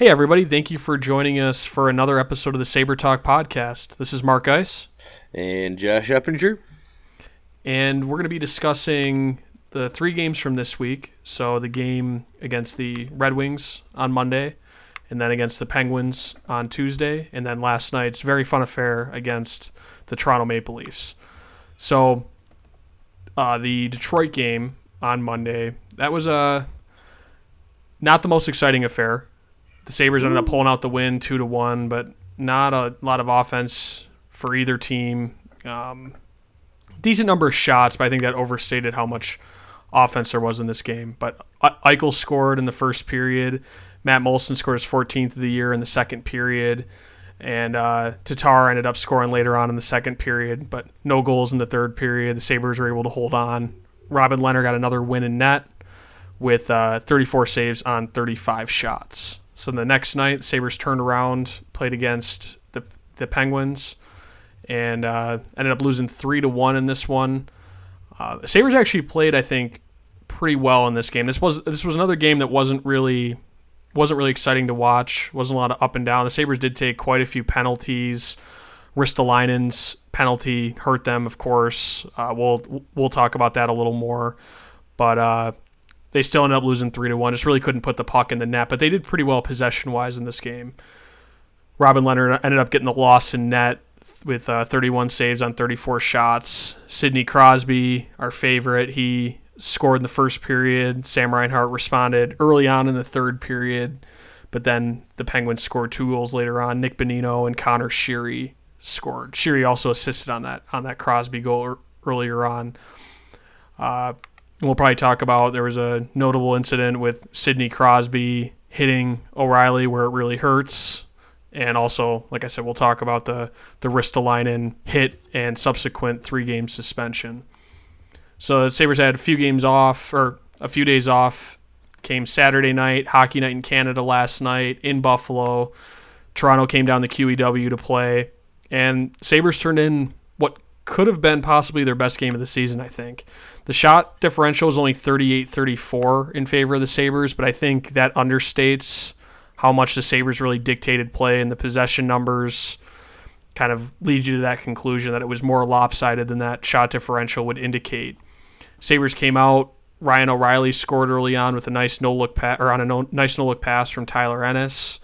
Hey, everybody. Thank you for joining us for another episode of the Saber Talk podcast. This is Mark Geist. And Josh Eppinger. And we're going to be discussing the three games from this week. So, the game against the Red Wings on Monday, and then against the Penguins on Tuesday, and then last night's very fun affair against the Toronto Maple Leafs. So, uh, the Detroit game on Monday, that was a. Uh, not the most exciting affair. The Sabres ended up pulling out the win two to one, but not a lot of offense for either team. Um, decent number of shots, but I think that overstated how much offense there was in this game. But Eichel scored in the first period. Matt Moulson scored his 14th of the year in the second period. And uh, Tatar ended up scoring later on in the second period, but no goals in the third period. The Sabres were able to hold on. Robin Lehner got another win in net with uh, 34 saves on 35 shots. So the next night, Sabres turned around, played against the the Penguins, and uh, ended up losing three to one in this one. Uh, the Sabres actually played, I think, pretty well in this game. This was this was another game that wasn't really wasn't really exciting to watch. wasn't a lot of up and down. The Sabres did take quite a few penalties. Ristolainen's penalty hurt them, of course. Uh, we'll we'll talk about that a little more, but uh, they still ended up losing three to one. Just really couldn't put the puck in the net, but they did pretty well possession wise in this game. Robin Lehner ended up getting the loss in net with uh, 31 saves on 34 shots. Sidney Crosby, our favorite, he scored in the first period. Sam Reinhart responded early on in the third period, but then the Penguins scored two goals later on. Nick Bonino and Conor Sheary scored. Sheary also assisted on that on that Crosby goal earlier on. Uh, and we'll probably talk about there was a notable incident with Sidney Crosby hitting O'Reilly where it really hurts. And also, like I said, we'll talk about the, the Ristolainen hit and subsequent three game suspension. So the Sabres had a few games off, or a few days off. Came Saturday night, hockey night in Canada last night in Buffalo. Toronto came down the QEW to play. And Sabres turned in could have been possibly their best game of the season, I think. The shot differential is only 38 34 in favor of the Sabres, but I think that understates how much the Sabres really dictated play and the possession numbers kind of lead you to that conclusion that it was more lopsided than that shot differential would indicate. Sabres came out. Ryan O'Reilly scored early on with a nice no look pass or on a no, nice no look pass from Tyler Ennis.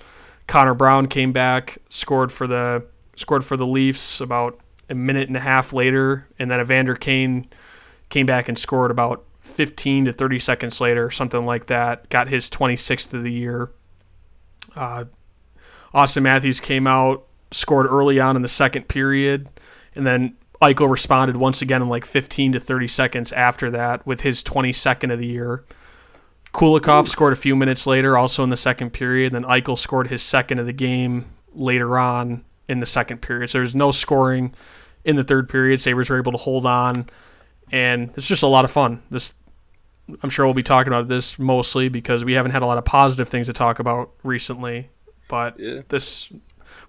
Connor Brown came back, scored for the scored for the Leafs about a minute and a half later, and then Evander Kane came back and scored about 15 to 30 seconds later, something like that. Got his 26th of the year. Uh, Auston Matthews came out, scored early on in the second period, and then Eichel responded once again in like 15 to 30 seconds after that with his 22nd of the year. Kulikov scored a few minutes later, also in the second period. Then Eichel scored his second of the game later on in the second period. So there's no scoring in the third period. Sabres were able to hold on and it's just a lot of fun. This, I'm sure we'll be talking about this mostly because we haven't had a lot of positive things to talk about recently, but yeah. this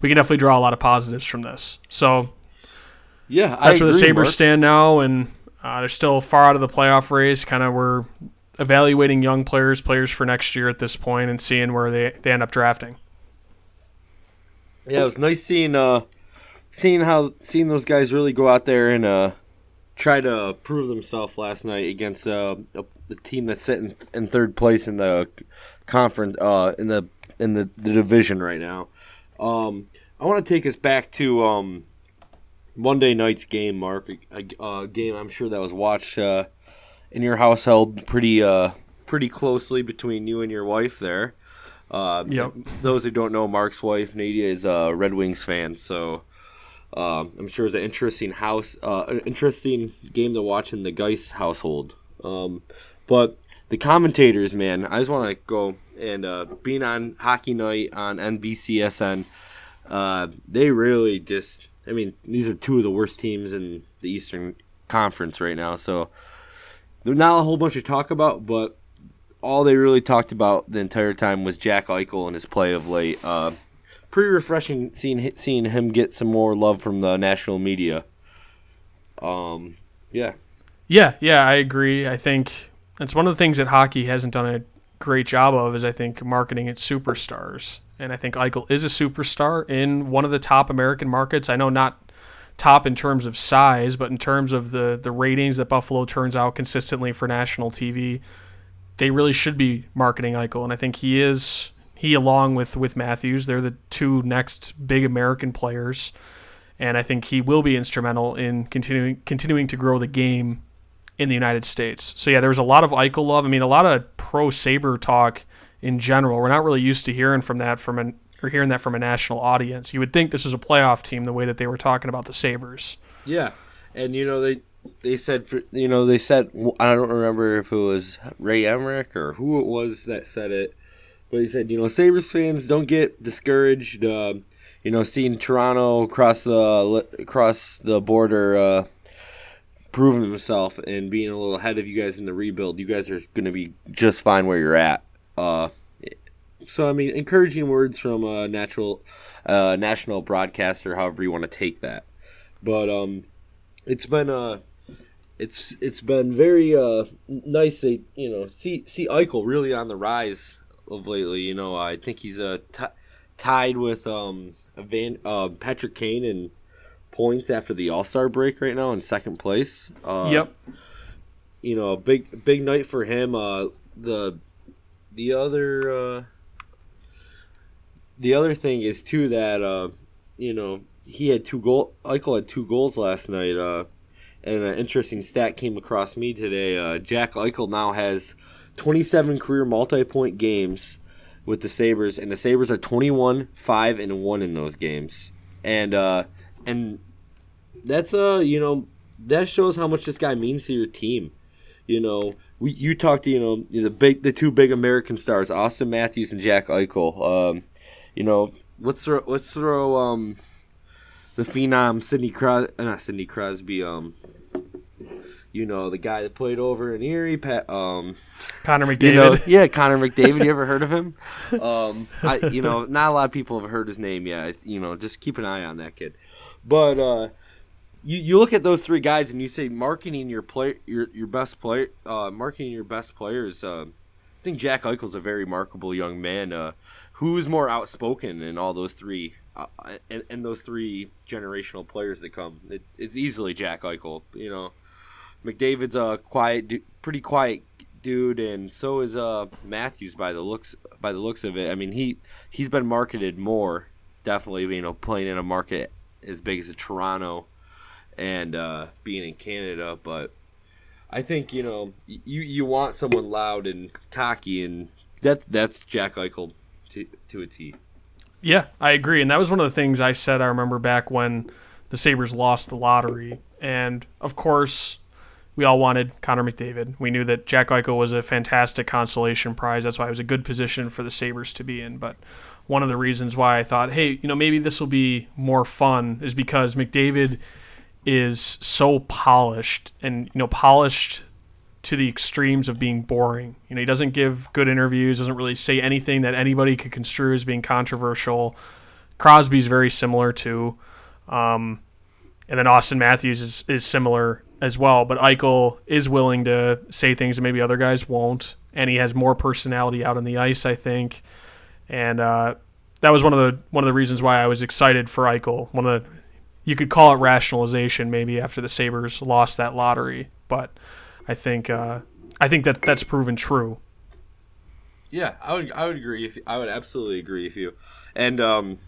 we can definitely draw a lot of positives from this. So, yeah, that's I where agree, the Sabres Mark. stand now, and uh, they're still far out of the playoff race. Kind of we're evaluating young players, players for next year at this point, and seeing where they, they end up drafting. Yeah, it was nice seeing uh seeing how seeing those guys really go out there and uh try to prove themselves last night against uh, a, team that's sitting in third place in the conference uh, in the in the, the division right now. Um, I want to take us back to um, Monday night's game, Mark. A, a, game I'm sure that was watched uh, in your household pretty uh, pretty closely between you and your wife there. Uh, yep. Those who don't know, Mark's wife Nadia is a Red Wings fan, so um, I'm sure it's an interesting house, uh, an interesting game to watch in the Geist household. Um, but the commentators, man, I just want to go and uh, being on Hockey Night on NBCSN, uh, they really just, I mean, these are two of the worst teams in the Eastern Conference right now. So there's not a whole bunch to talk about, but all they really talked about the entire time was Jack Eichel and his play of late. Uh, pretty refreshing seeing seeing him get some more love from the national media. Um, yeah. Yeah, yeah, I agree. I think it's one of the things that hockey hasn't done a great job of is I think marketing its superstars. And I think Eichel is a superstar in one of the top American markets. I know not top in terms of size, but in terms of the the ratings that Buffalo turns out consistently for national TV, they really should be marketing Eichel, and I think he is. He along with with Matthews, they're the two next big American players, and I think he will be instrumental in continuing continuing to grow the game in the United States. So yeah, there was a lot of Eichel love. I mean, a lot of pro Saber talk in general. We're not really used to hearing from that from an or hearing that from a national audience. You would think this is a playoff team the way that they were talking about the Sabres. Yeah, and you know they they said for, you know they said I don't remember if it was Ray Emmerich or who it was that said it, but he said you know Sabres fans don't get discouraged. Uh, you know, seeing Toronto across the across the border. Uh, proving himself and being a little ahead of you guys in the rebuild, you guys are going to be just fine where you're at. Uh, so I mean, encouraging words from a natural, uh, national broadcaster, however you want to take that. But um, it's been uh, it's it's been very uh nice to you know see see Eichel really on the rise of lately. You know, I think he's uh t- tied with um Van uh, Patrick Kane and points after the All Star break right now in second place. Uh, yep. You know, a big big night for him. Uh, the the other uh, the other thing is too that uh, you know he had two goal. Eichel had two goals last night. Uh, and an interesting stat came across me today. Uh, Jack Eichel now has 27 career multi-point games with the Sabres, and the Sabres are 21, five, and one in those games. And uh, and that's uh you know that shows how much this guy means to your team. You know, we you talked to you know the big the two big American stars, Auston Matthews and Jack Eichel. Um, you know, let's throw let's throw um the phenom Sidney Crosby, uh, not Sidney Crosby, um, you know the guy that played over in Erie, Pat, um, Connor McDavid. You know, yeah, Connor McDavid. you ever heard of him? Um, I, you know, not a lot of people have heard his name yet. You know, just keep an eye on that kid. But uh, you you look at those three guys and you say marketing your play your your best player, uh, marketing your best players. Uh, I think Jack Eichel's a very remarkable young man. Uh, who's more outspoken in all those three uh, and, and, those three generational players that come? It, it's easily Jack Eichel. You know, McDavid's a quiet, pretty quiet dude, and so is uh Matthews by the looks by the looks of it. I mean, he he's been marketed more, definitely. You know, playing in a market as big as Toronto, and uh, being in Canada, but. I think you know you you want someone loud and cocky, and that that's Jack Eichel to to a T. Yeah, I agree, and that was one of the things I said. I remember back when the Sabres lost the lottery, and of course, we all wanted Connor McDavid. We knew that Jack Eichel was a fantastic consolation prize. That's why it was a good position for the Sabres to be in. But one of the reasons why I thought, hey, you know, maybe this will be more fun is because McDavid is so polished and, you know, polished to the extremes of being boring. You know, he doesn't give good interviews, doesn't really say anything that anybody could construe as being controversial. Crosby's very similar to. Um, and then Auston Matthews is, is similar as well. But Eichel is willing to say things that maybe other guys won't, and he has more personality out on the ice, I think. And uh, that was one of the one of the reasons why I was excited for Eichel. One of the you could call it rationalization maybe after the Sabres lost that lottery, but I think uh, I think that that's proven true. Yeah, I would I would agree. I would absolutely agree with you. And um,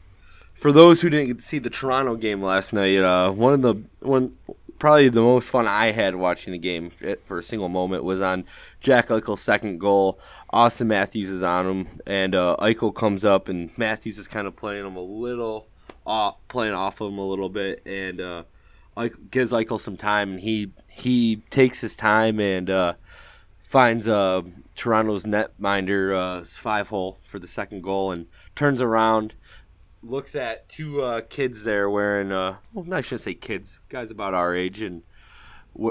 for those who didn't see the Toronto game last night, uh, one of the one probably the most fun I had watching the game for a single moment was on Jack Eichel's second goal. Auston Matthews is on him, and uh, Eichel comes up, and Matthews is kind of playing him a little, off, playing off of him a little bit, and uh, gives Eichel some time, and he he takes his time and uh, finds uh, Toronto's netminder uh, five hole for the second goal, and turns around looks at two uh, kids there wearing, uh, well, I shouldn't say kids, guys about our age, and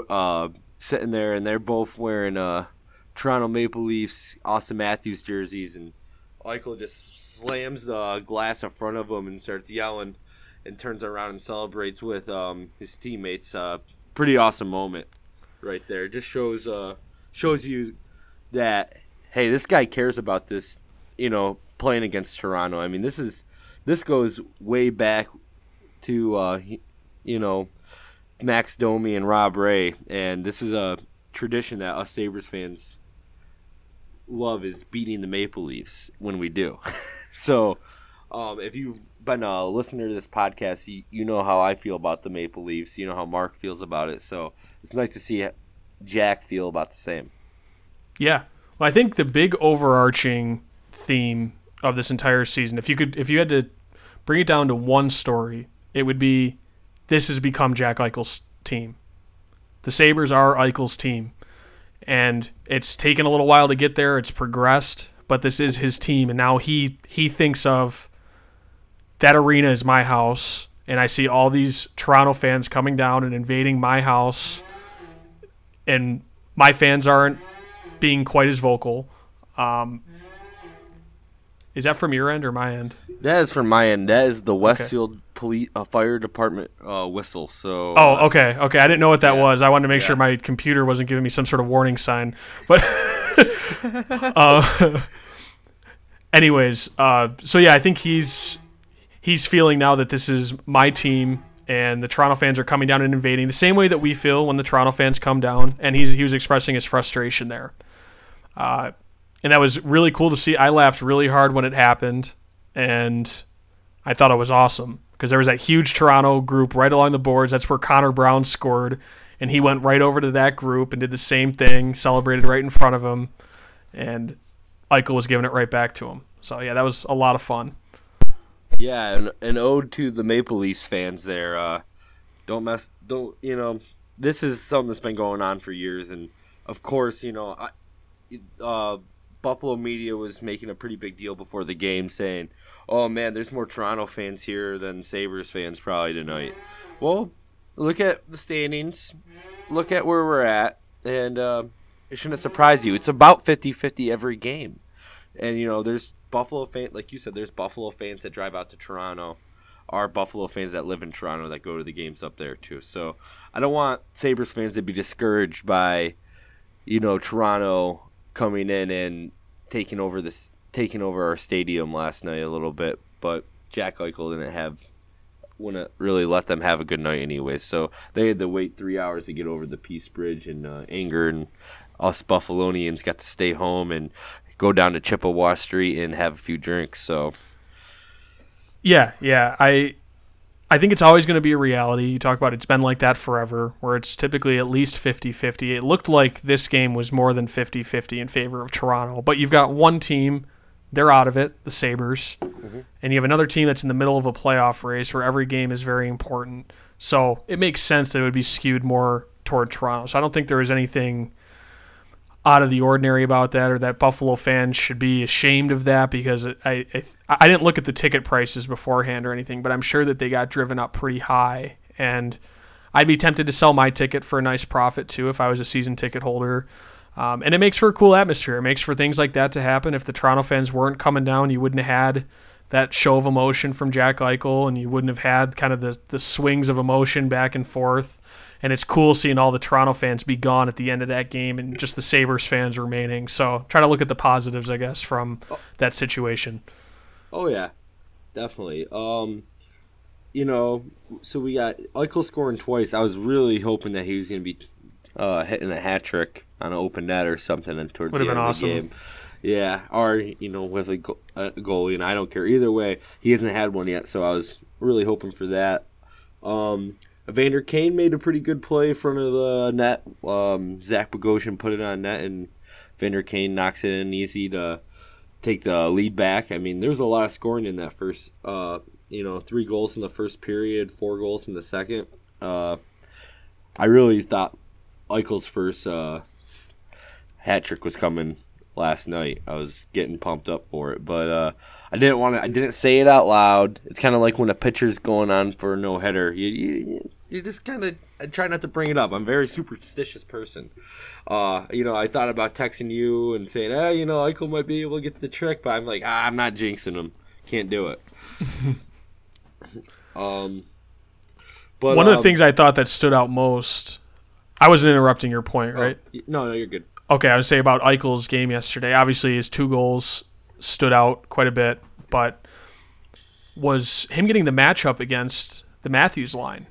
uh, sitting there, and they're both wearing uh, Toronto Maple Leafs, Auston Matthews jerseys, and Eichel just slams the glass in front of them and starts yelling, and turns around and celebrates with um, his teammates. Uh, pretty awesome moment, right there. Just shows uh, shows you that hey, this guy cares about this, you know, playing against Toronto. I mean, this is this goes way back to uh, you know Max Domi and Rob Ray, and this is a tradition that us Sabres fans love is beating the Maple Leafs when we do. so, um, if you've been a listener to this podcast, you, you know how I feel about the Maple Leafs. You know how Mark feels about it. So it's nice to see Jack feel about the same. Yeah. Well, I think the big overarching theme of this entire season, if you could, if you had to bring it down to one story, it would be this has become Jack Eichel's team. The Sabres are Eichel's team. And it's taken a little while to get there. It's progressed, but this is his team. And now he, he thinks of that arena is my house. And I see all these Toronto fans coming down and invading my house. And my fans aren't being quite as vocal. Um, is that from your end or my end? That is from my end. That is the Westfield okay. Police uh, Fire Department uh, whistle. So. Oh, uh, okay, okay. I didn't know what that yeah. was. I wanted to make yeah. sure my computer wasn't giving me some sort of warning sign. But. uh, anyways, uh, so yeah, I think he's he's feeling now that this is my team and the Toronto fans are coming down and invading the same way that we feel when the Toronto fans come down, and he's he was expressing his frustration there. Uh, and that was really cool to see. I laughed really hard when it happened, and I thought it was awesome because there was that huge Toronto group right along the boards. That's where Connor Brown scored, and he went right over to that group and did the same thing, celebrated right in front of him, and Eichel was giving it right back to him. So yeah, that was a lot of fun. Yeah, and an ode to the Maple Leafs fans there. Uh, don't mess. Don't you know? This is something that's been going on for years, and of course, you know, I, uh, Buffalo media was making a pretty big deal before the game, saying, "Oh man, there's more Toronto fans here than Sabres fans probably tonight." Well, look at the standings. Look at where we're at, and uh, it shouldn't surprise you. It's about 50-50 every game, and you know, there's Buffalo fans, like you said, there's Buffalo fans that drive out to Toronto. Are Buffalo fans that live in Toronto that go to the games up there too. So I don't want Sabres fans to be discouraged by, you know, Toronto coming in and taking over this, taking over our stadium last night a little bit. But Jack Eichel didn't have, wouldn't really let them have a good night anyway. So they had to wait three hours to get over the Peace Bridge, and uh, anger and us Buffalonians got to stay home and go down to Chippewa Street and have a few drinks. So, yeah, yeah, I I think it's always going to be a reality. You talk about it's been like that forever, where it's typically at least 50 50. It looked like this game was more than 50 50 in favor of Toronto, but you've got one team, they're out of it, the Sabres, mm-hmm. and you have another team that's in the middle of a playoff race where every game is very important. So it makes sense that it would be skewed more toward Toronto. So I don't think there is anything out of the ordinary about that, or that Buffalo fans should be ashamed of that because I, I I didn't look at the ticket prices beforehand or anything, but I'm sure that they got driven up pretty high, and I'd be tempted to sell my ticket for a nice profit too if I was a season ticket holder. Um, and it makes for a cool atmosphere. It makes for things like that to happen. If the Toronto fans weren't coming down, you wouldn't have had that show of emotion from Jack Eichel, and you wouldn't have had kind of the the swings of emotion back and forth and it's cool seeing all the Toronto fans be gone at the end of that game and just the Sabres fans remaining. So try to look at the positives, I guess, from that situation. Oh yeah, definitely. Um, you know, so we got Eichel scoring twice. I was really hoping that he was going to be uh, hitting a hat trick on an open net or something and towards Would the end awesome. of the game. Yeah, or you know, with a, a goalie, and I don't care either way. He hasn't had one yet, so I was really hoping for that. Um, Evander Kane made a pretty good play in front of the net. Um, Zach Bogosian put it on net, and Evander Kane knocks it in easy to take the lead back. I mean, there was a lot of scoring in that first. Uh, you know, three goals in the first period, four goals in the second. Uh, I really thought Eichel's first uh, hat trick was coming last night. I was getting pumped up for it, but uh, I didn't want to. I didn't say it out loud. It's kind of like when a pitcher's going on for a no header. You, you, you just kind of I try not to bring it up. I'm a very superstitious person. Uh, you know, I thought about texting you and saying, "Hey, you know, Eichel might be able to get the trick," but I'm like, ah, I'm not jinxing him. Can't do it. um, but one of the um, things I thought that stood out most. I wasn't interrupting your point, oh, right? no, no, you're good. Okay, I would say about Eichel's game yesterday. Obviously, his two goals stood out quite a bit, but was him getting the matchup against the Matthews line,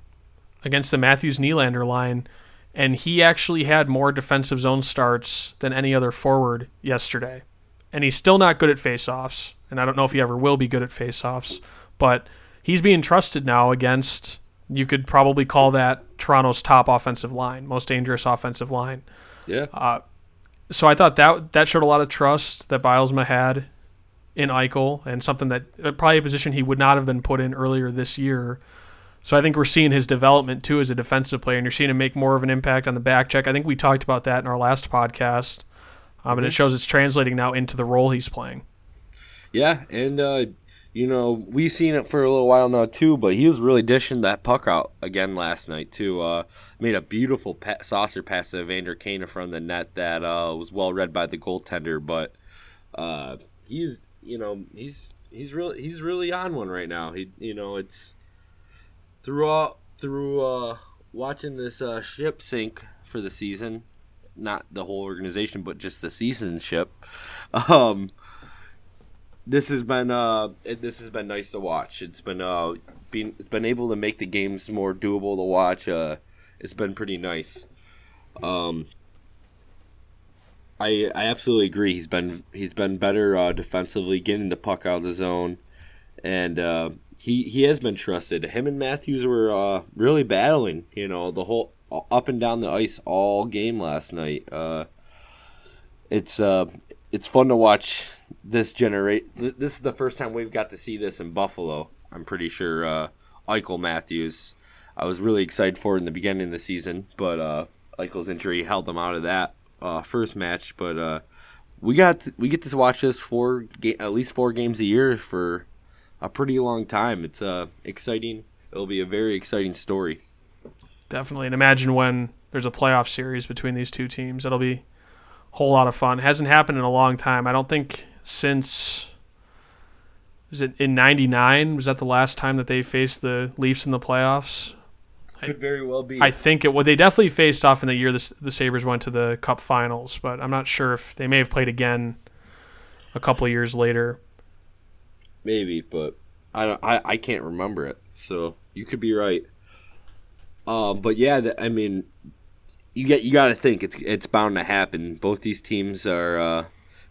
against the Matthews Nylander line, and he actually had more defensive zone starts than any other forward yesterday. And he's still not good at faceoffs, and I don't know if he ever will be good at faceoffs, but he's being trusted now against you could probably call that Toronto's top offensive line, most dangerous offensive line. Yeah. Uh, so I thought that that showed a lot of trust that Bylsma had in Eichel, and something that uh, probably a position he would not have been put in earlier this year. So I think we're seeing his development too as a defensive player, and you're seeing him make more of an impact on the back check. I think we talked about that in our last podcast, um, Mm-hmm. and it shows it's translating now into the role he's playing. Yeah, and uh, you know we've seen it for a little while now too, but he was really dishing that puck out again last night too. Uh, made a beautiful pa- saucer pass to Evander Kane from the net that uh, was well read by the goaltender, but uh, he's you know he's he's really he's really on one right now. He you know it's throughout through uh, watching this uh, ship sink for the season, not the whole organization, but just the season ship. Um, this has been uh it, this has been nice to watch. It's been uh been it's been able to make the games more doable to watch. Uh, it's been pretty nice. Um, I I absolutely agree. He's been he's been better uh, defensively, getting the puck out of the zone, and uh, he he has been trusted. Him and Matthews were uh, really battling. You know the whole up and down the ice all game last night. Uh, it's uh it's fun to watch this generate. This is the first time we've got to see this in Buffalo. I'm pretty sure uh, Eichel Matthews. I was really excited for it in the beginning of the season, but uh, Eichel's injury held them out of that uh, first match. But uh, we got to, we get to watch this four ga- at least four games a year for a pretty long time. It's uh, exciting. It'll be a very exciting story. Definitely, and imagine when there's a playoff series between these two teams. It'll be a whole lot of fun. It hasn't happened in a long time. I don't think since was it in '99? Was that the last time that they faced the Leafs in the playoffs? Could very well be. I think it. Well, they definitely faced off in the year the, the Sabres went to the Cup Finals, but I'm not sure if they may have played again a couple of years later. Maybe, but I don't. I, I can't remember it. So you could be right. Um, but yeah, the, I mean, you get you got to think it's it's bound to happen. Both these teams are uh,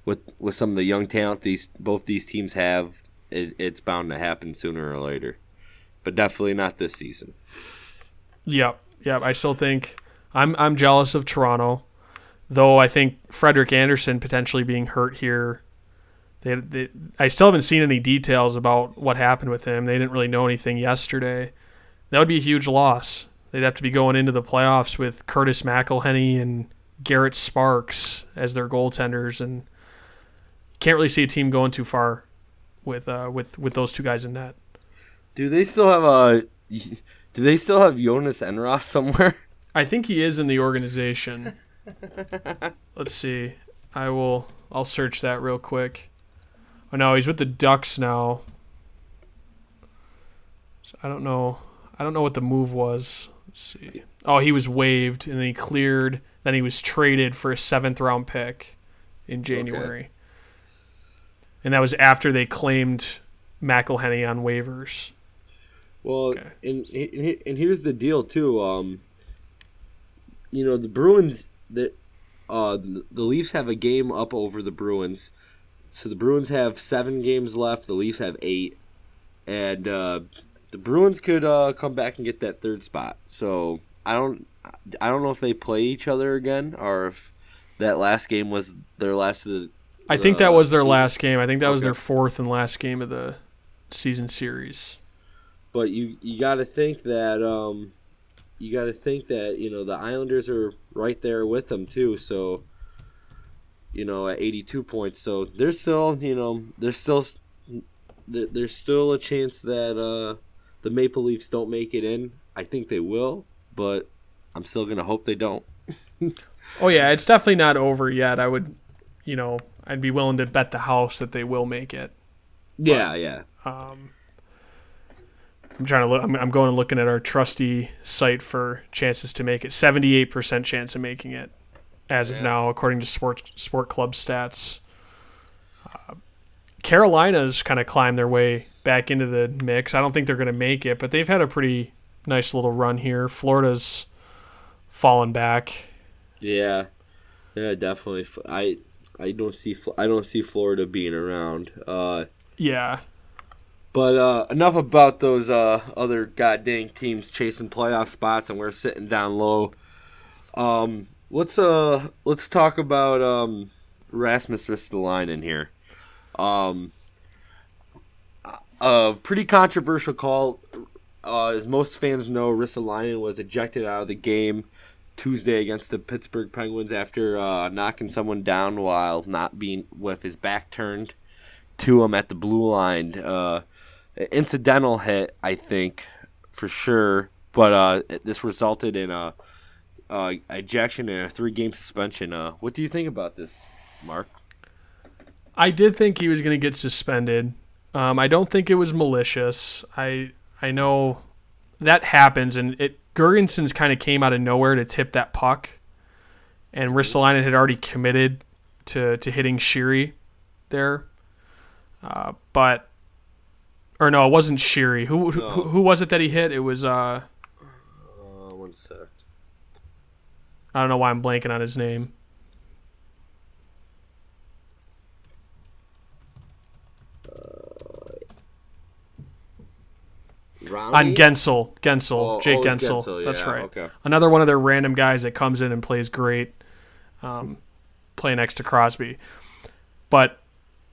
with with some of the young talent these both these teams have. It, it's bound to happen sooner or later, but definitely not this season. Yep, yep. I still think I'm I'm jealous of Toronto, though. I think Frederik Andersen potentially being hurt here. They, they, I still haven't seen any details about what happened with him. They didn't really know anything yesterday. That would be a huge loss. They'd have to be going into the playoffs with Curtis McElhinney and Garrett Sparks as their goaltenders, and can't really see a team going too far with uh, with with those two guys in net. Do they still have a? Do they still have Jonas Enroth somewhere? I think he is in the organization. Let's see. I will. I'll search that real quick. Oh no, he's with the Ducks now. So I don't know. I don't know what the move was. Let's see. Oh, he was waived and then he cleared. Then he was traded for a seventh round pick in January. And that was after they claimed McElhinney on waivers. Well, Okay. and, and and here's the deal too. Um, you know the Bruins that uh the Leafs have a game up over the Bruins, so the Bruins have seven games left. The Leafs have eight, and uh, the Bruins could uh, come back and get that third spot. So I don't I don't know if they play each other again or if that last game was their last of the. I think the that was their last game. I think that was their fourth and last game of the season series. But you you got to think that um, you got to think that you know the Islanders are right there with them too. So you know at 82 points, so there's still you know there's still there's still a chance that uh, the Maple Leafs don't make it in. I think they will, but I'm still gonna hope they don't. Oh yeah, it's definitely not over yet. I would, you know, I'd be willing to bet the house that they will make it. Yeah, yeah. Um, I'm trying to look. I'm, I'm going and looking at our trusty site for chances to make it. 78% chance of making it. As of now, according to Sport Sport Club stats. Uh, Carolina's kind of climbed their way back into the mix. I don't think they're going to make it, but they've had a pretty nice little run here. Florida's fallen back. Yeah, yeah, definitely. I I don't see I don't see Florida being around. Uh, Yeah, but uh, enough about those uh, other goddamn teams chasing playoff spots, and we're sitting down low. Um, let's uh let's talk about um Rasmus Ristolainen here. Um, a pretty controversial call. Uh, as most fans know, Ristolainen was ejected out of the game Tuesday against the Pittsburgh Penguins after uh, knocking someone down while not being with his back turned to him at the blue line. Uh, incidental hit, I think, for sure. But uh, this resulted in a, uh ejection and a three game suspension. Uh, what do you think about this, Mark? I did think he was going to get suspended. Um, I don't think it was malicious. I I know that happens, and it Gergenson's kind of came out of nowhere to tip that puck, and Ristolainen had already committed to to hitting Sheary there, uh, but or no, it wasn't Sheary. Who, who No. who who was it that he hit? It was uh Uh, one sec. I don't know why I'm blanking on his name. On Guentzel, Guentzel, Oh, Jake oh, Guentzel. Guentzel, That's yeah, right. okay. Another one of their random guys that comes in and plays great, um, playing next to Crosby. But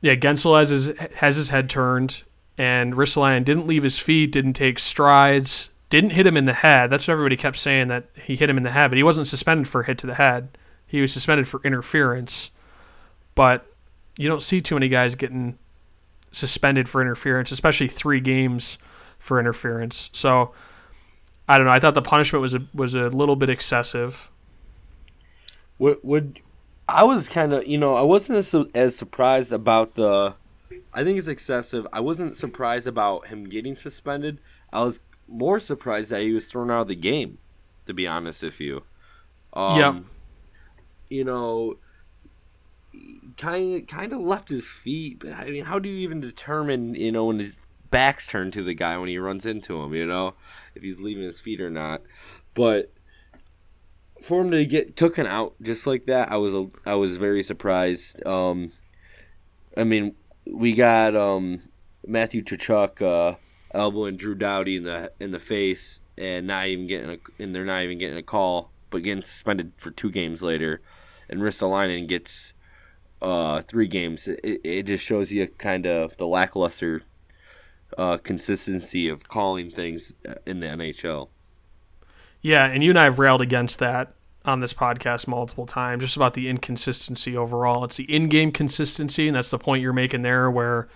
yeah, Guentzel has his has his head turned, and Ristolainen didn't leave his feet, didn't take strides, didn't hit him in the head. That's what everybody kept saying that he hit him in the head, but he wasn't suspended for a hit to the head. He was suspended for interference. But you don't see too many guys getting suspended for interference, especially three games for interference. So I don't know. I thought the punishment was a was a little bit excessive. Would would I was kind of you know I wasn't as, as surprised about the. I think it's excessive. I wasn't surprised about him getting suspended. I was more surprised that he was thrown out of the game. To be honest with you, um, Yep. You know, kind of kind of left his feet. But I mean, how do you even determine you know when his back's turned to the guy when he runs into him? You know, if he's leaving his feet or not. But for him to get taken out just like that, I was a, I was very surprised. Um, I mean, we got um, Matthew Chachuk uh, elbowing Drew Doughty in the in the face, and not even getting a, and they're not even getting a call, but getting suspended for two games later, and Ristolainen gets uh, three games. It, it just shows you kind of the lackluster uh, consistency of calling things in the NHL. Yeah, and you and I have railed against that on this podcast multiple times, just about the inconsistency overall. It's the in-game consistency, and that's the point you're making there, where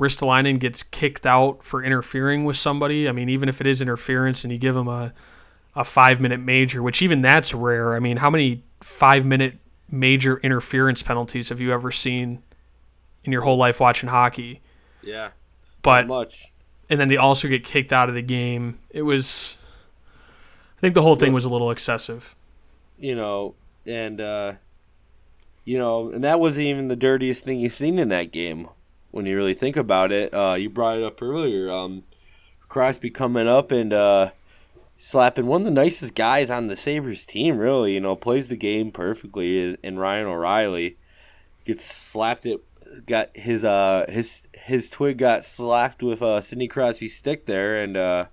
Ristolainen gets kicked out for interfering with somebody. I mean, even if it is interference, and you give him a a five-minute major, which even that's rare. I mean, how many five-minute major interference penalties have you ever seen in your whole life watching hockey? Yeah, But much. and then they also get kicked out of the game. It was, I think the whole thing was a little excessive. you know, and uh, you know, and that wasn't even the dirtiest thing you've seen in that game. When you really think about it, uh, you brought it up earlier. Um, Crosby coming up and uh, slapping one of the nicest guys on the Sabres team. Really, you know, plays the game perfectly. And Ryan O'Reilly gets slapped. It got his uh his his twig got slapped with uh, Sidney Crosby's stick there, and uh,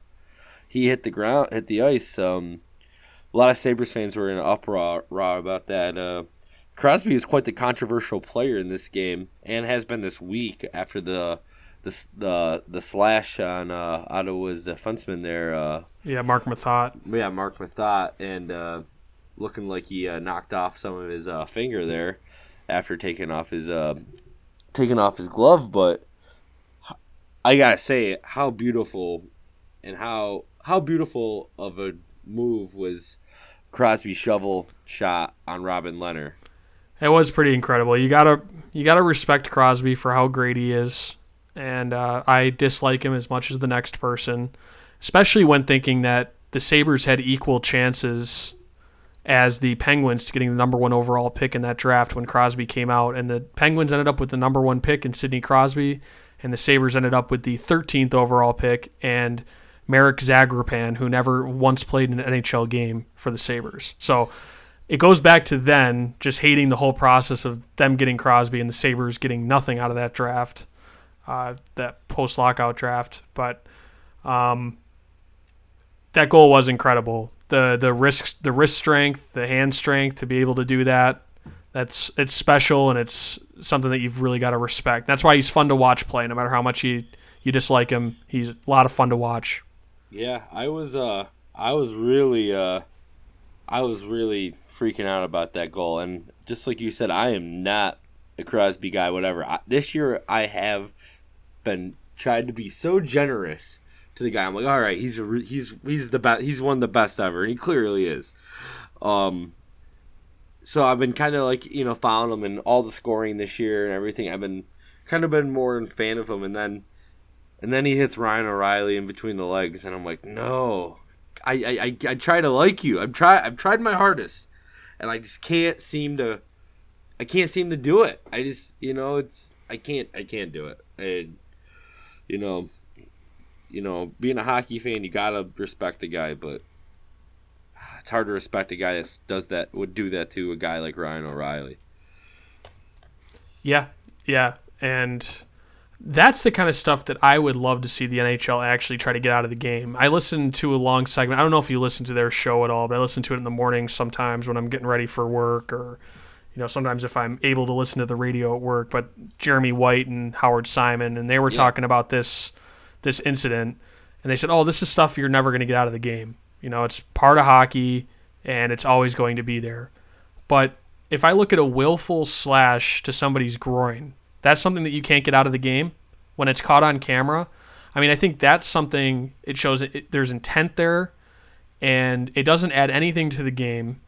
he hit the ground, hit the ice. Um, a lot of Sabres fans were in an uproar about that. Uh, Crosby is quite the controversial player in this game, and has been this week after the the the, the slash on uh, Ottawa's defenseman there. Uh, Yeah, Marc Methot. yeah, Marc Methot, and uh, looking like he uh, knocked off some of his uh, finger there after taking off his uh, taking off his glove. But I gotta say, how beautiful and how how beautiful of a move was Crosby's shovel shot on Robin Lehner. It was pretty incredible. You gotta you gotta respect Crosby for how great he is, and uh, I dislike him as much as the next person, especially when thinking that the Sabres had equal chances as the Penguins getting the number one overall pick in that draft when Crosby came out. And the Penguins ended up with the number one pick in Sidney Crosby, and the Sabres ended up with the 13th overall pick and Marek Zagrapan, who never once played an NHL game for the Sabres. So it goes back to then just hating the whole process of them getting Crosby and the Sabres getting nothing out of that draft, uh, that post lockout draft. But um, that goal was incredible. The the risk the wrist strength, the hand strength to be able to do that. That's it's special and it's something that you've really got to respect. That's why he's fun to watch play. No matter how much you you dislike him, he's a lot of fun to watch. Yeah, I was uh I was really uh I was really freaking out about that goal and just like you said, I am not a Crosby guy whatever. I, this year I have been tried to be so generous to the guy. I'm like, all right, he's a, he's he's the best. He's one of the best ever, and he clearly is. Um, so I've been kind of like you know following him and all the scoring this year and everything. I've been kind of been more a fan of him, and then and then he hits Ryan O'Reilly in between the legs, and I'm like, no, I I, I, try to like you. I'm try I've tried my hardest, and I just can't seem to. I can't seem to do it. I just you know it's I can't I can't do it. And you know you know, being a hockey fan, you gotta respect the guy, but ah, it's hard to respect a guy that does that would do that to a guy like Ryan O'Reilly. Yeah, yeah, and that's the kind of stuff that I would love to see the NHL actually try to get out of the game. I listened to a long segment. I don't know if you listen to their show at all, but I listen to it in the morning sometimes when I'm getting ready for work or you know, sometimes if I'm able to listen to the radio at work, but Jeremy White and Howard Simon and they were yeah. talking about this this incident, and they said, "Oh, this is stuff you're never going to get out of the game. You know, it's part of hockey, and it's always going to be there." But if I look at a willful slash to somebody's groin, that's something that you can't get out of the game when it's caught on camera. I mean, I think that's something. It shows it, there's intent there, and it doesn't add anything to the game.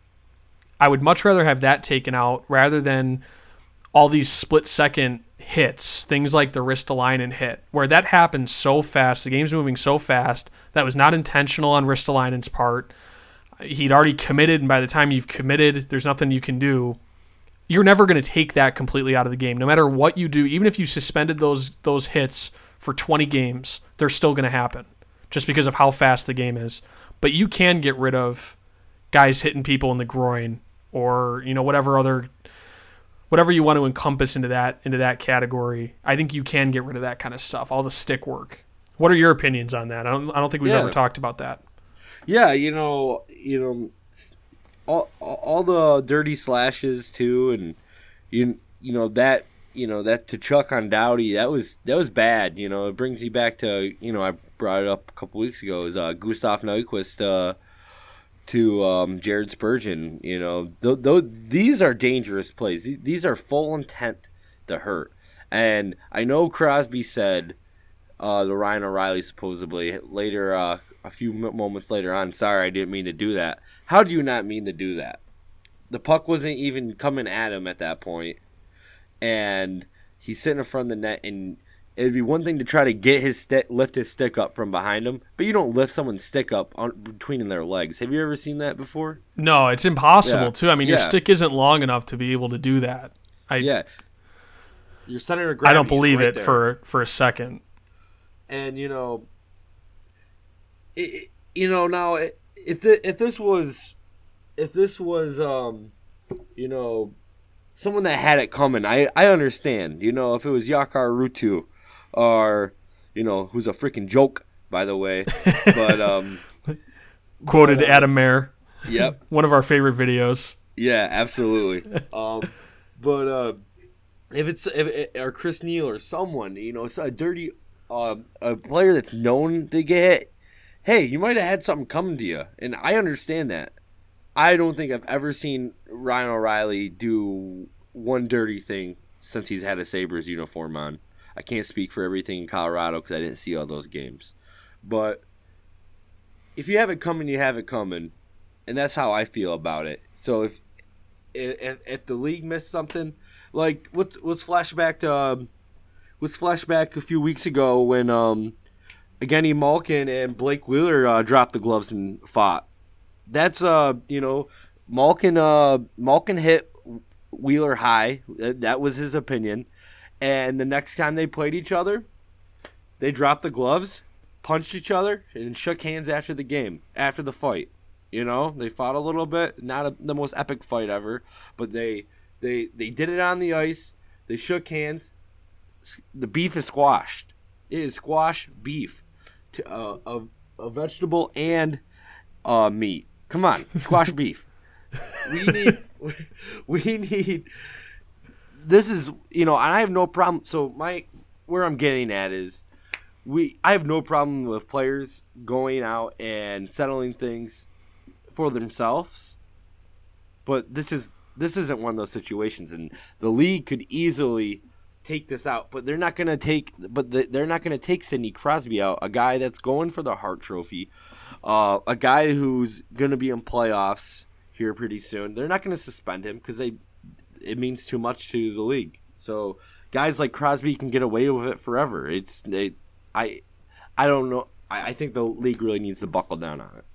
I would much rather have that taken out rather than all these split second hits, things like the Ristolainen hit, where that happens so fast, the game's moving so fast, that was not intentional on Ristolainen's part. He'd already committed, and by the time you've committed, there's nothing you can do. You're never going to take that completely out of the game. No matter what you do, even if you suspended those those hits for 20 games, they're still going to happen just because of how fast the game is. But you can get rid of guys hitting people in the groin or, you know, whatever other whatever you want to encompass into that into that category, I think you can get rid of that kind of stuff, all the stick work. What are your opinions on that? I don't I don't think we've yeah. ever talked about that. Yeah, you know, you know, all all the dirty slashes too, and you you know that you know that Tkachuk on Doughty that was that was bad. You know, it brings you back to you know I brought it up a couple weeks ago is uh, Gustav Nyquist uh, to um, Jared Spurgeon. You know, th- th- these are dangerous plays. These are full intent to hurt. And I know Crosby said uh, the Ryan O'Reilly supposedly later, uh, a few moments later on, sorry, I didn't mean to do that. How do you not mean to do that? The puck wasn't even coming at him at that point, and he's sitting in front of the net, and it'd be one thing to try to get his stick, lift his stick up from behind him, but you don't lift someone's stick up on between their legs. Have you ever seen that before? No, it's impossible yeah. too. I mean, yeah. your stick isn't long enough to be able to do that. I, yeah, your center of gravity. I don't believe right it there. for for a second. And you know, it, you know now if the, if this was if this was um you know someone that had it coming, I I understand. You know, if it was Jarkko Ruutu or you know, who's a freaking joke, by the way. But um, quoted but, uh, Adam Mair. Yep, one of our favorite videos. Yeah, absolutely. um, but uh, if it's if, or Chris Neil or someone, you know, it's a dirty uh, a player that's known to get hit. Hey, you might have had something come to you, and I understand that. I don't think I've ever seen Ryan O'Reilly do one dirty thing since he's had a Sabres uniform on. I can't speak for everything in Colorado because I didn't see all those games. But if you have it coming, you have it coming, and that's how I feel about it. So if if, if the league missed something, like let's let's flash back to um, let's flash back a few weeks ago when um, Evgeny Malkin and Blake Wheeler uh, dropped the gloves and fought. That's uh you know Malkin uh Malkin hit Wheeler high. That was his opinion. And the next time they played each other, they dropped the gloves, punched each other, and shook hands after the game, after the fight. You know, they fought a little bit. Not a, the most epic fight ever, but they they they did it on the ice. They shook hands. The beef is squashed. It is squash beef, to, uh, a, a vegetable and uh, meat. Come on, squash beef. We need we need. This is you know, and I have no problem. So my where I'm getting at is we I have no problem with players going out and settling things for themselves. But this is this isn't one of those situations, and the league could easily take this out. But they're not to take. But they're not to take Sidney Crosby out, a guy that's going for the Hart Trophy, uh, a guy who's to be in playoffs here pretty soon. They're not to suspend him because they it means too much to the league. So guys like Crosby can get away with it forever. It's they, I I don't know. I, I think the league really needs to buckle down on it.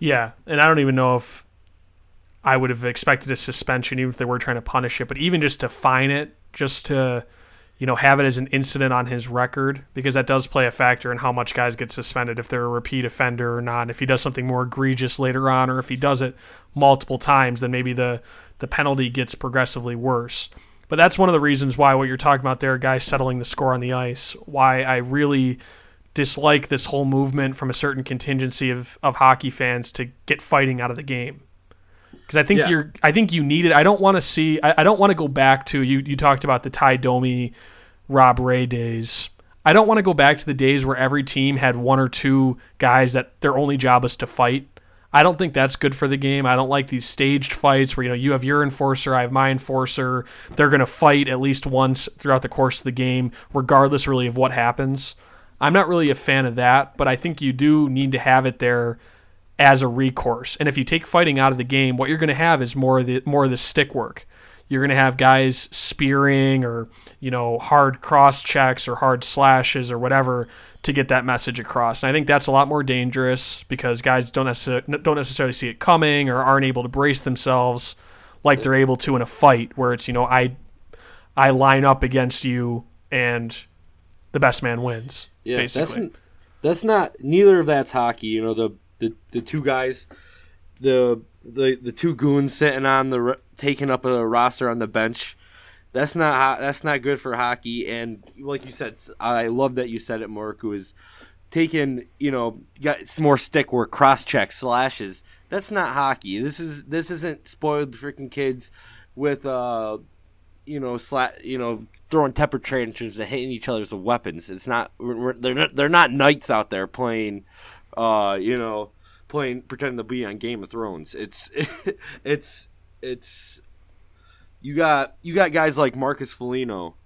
Yeah, and I don't even know if I would have expected a suspension, even if they were trying to punish it. But even just to fine it, just to you know have it as an incident on his record, because that does play a factor in how much guys get suspended if they're a repeat offender or not. If he does something more egregious later on, or if he does it multiple times, then maybe the the penalty gets progressively worse. But that's one of the reasons why what you're talking about there, guys settling the score on the ice, why I really dislike this whole movement from a certain contingency of, of hockey fans to get fighting out of the game. Because I think yeah. you're I think you need it. I don't want to see I, I don't want to go back to you you talked about the Tie Domi Rob Ray days. I don't want to go back to the days where every team had one or two guys that their only job was to fight. I don't think that's good for the game. I don't like these staged fights where you know you have your enforcer, I have my enforcer. They're going to fight at least once throughout the course of the game, regardless really of what happens. I'm not really a fan of that, but I think you do need to have it there as a recourse. And if you take fighting out of the game, what you're going to have is more of the more of the stick work. You're going to have guys spearing or you know hard cross checks or hard slashes or whatever to get that message across. And I think that's a lot more dangerous because guys don't necessarily don't necessarily see it coming or aren't able to brace themselves like they're able to in a fight where it's you know I I line up against you and the best man wins. Yeah, basically. that's that's not neither of that's hockey. You know the the, the two guys, the the the two goons sitting on the taking up a roster on the bench that's not that's not good for hockey. And like you said, I love that you said it, Mark. Who is taking you know got some more stick work, cross check, slashes. That's not hockey. This is this isn't spoiled freaking kids with uh you know slat you know throwing temper tantrums and hitting each other with weapons. It's not they're not they're not knights out there playing uh you know playing pretending to be on Game of Thrones. It's it's it's you got you got guys like Marcus Foligno,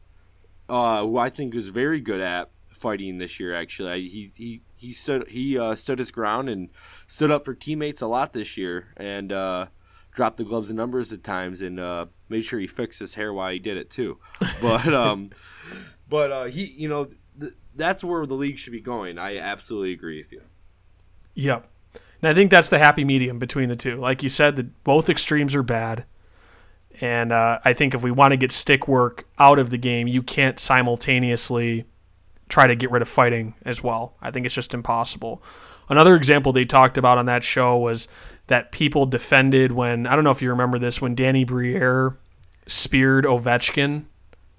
uh, who I think is very good at fighting this year. Actually, he he he stood he uh, stood his ground and stood up for teammates a lot this year, and uh, dropped the gloves and numbers at times, and uh, made sure he fixed his hair while he did it too. But um, but uh, he you know th- that's where the league should be going. I absolutely agree with you. Yep. And I think that's the happy medium between the two. Like you said, that both extremes are bad. And uh, I think if we want to get stick work out of the game, you can't simultaneously try to get rid of fighting as well. I think it's just impossible. Another example they talked about on that show was that people defended when I don't know if you remember this when Danny Briere speared Ovechkin.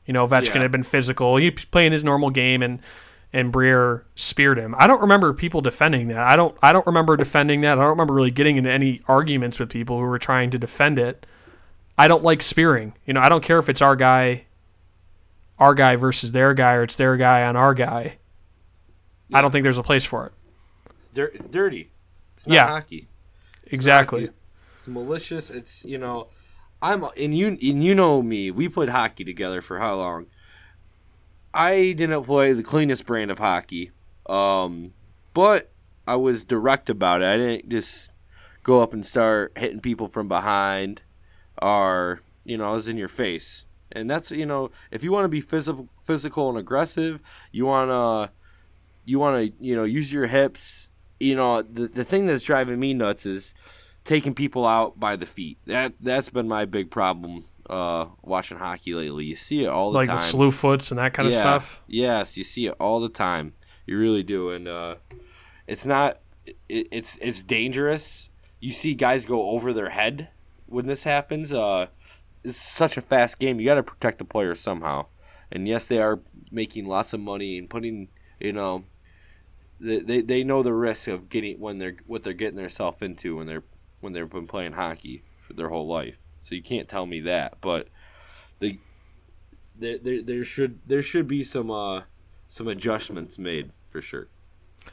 You know, Ovechkin yeah. had been physical. He was playing his normal game and and Briere speared him. I don't remember people defending that. I don't I don't remember defending that. I don't remember really getting into any arguments with people who were trying to defend it. I don't like spearing. You know, I don't care if it's our guy, our guy versus their guy, or it's their guy on our guy. Yeah. I don't think there's a place for it. It's, dir- it's dirty. It's not yeah. hockey. It's exactly. Hockey. It's malicious. It's you know, I'm and you and you know me. We played hockey together for how long? I didn't play the cleanest brand of hockey, um, but I was direct about it. I didn't just go up and start hitting people from behind or you know is in your face and that's you know if you want to be physical physical and aggressive you want to you want to you know use your hips you know the, the thing that's driving me nuts is taking people out by the feet. That that's been my big problem uh, watching hockey lately. You see it all the like time. the slew foots and that kind of stuff. Yes, you see it all the time. You really do, and uh, it's not. It, it's it's dangerous. You see guys go over their head when this happens. Uh, it's such a fast game. You got to protect the players somehow. And yes, they are making lots of money and putting. You know, they they, they know the risk of getting when they're what they're getting themselves into when they're when they've been playing hockey for their whole life. So you can't tell me that, but the there, there, there should there should be some uh some adjustments made for sure.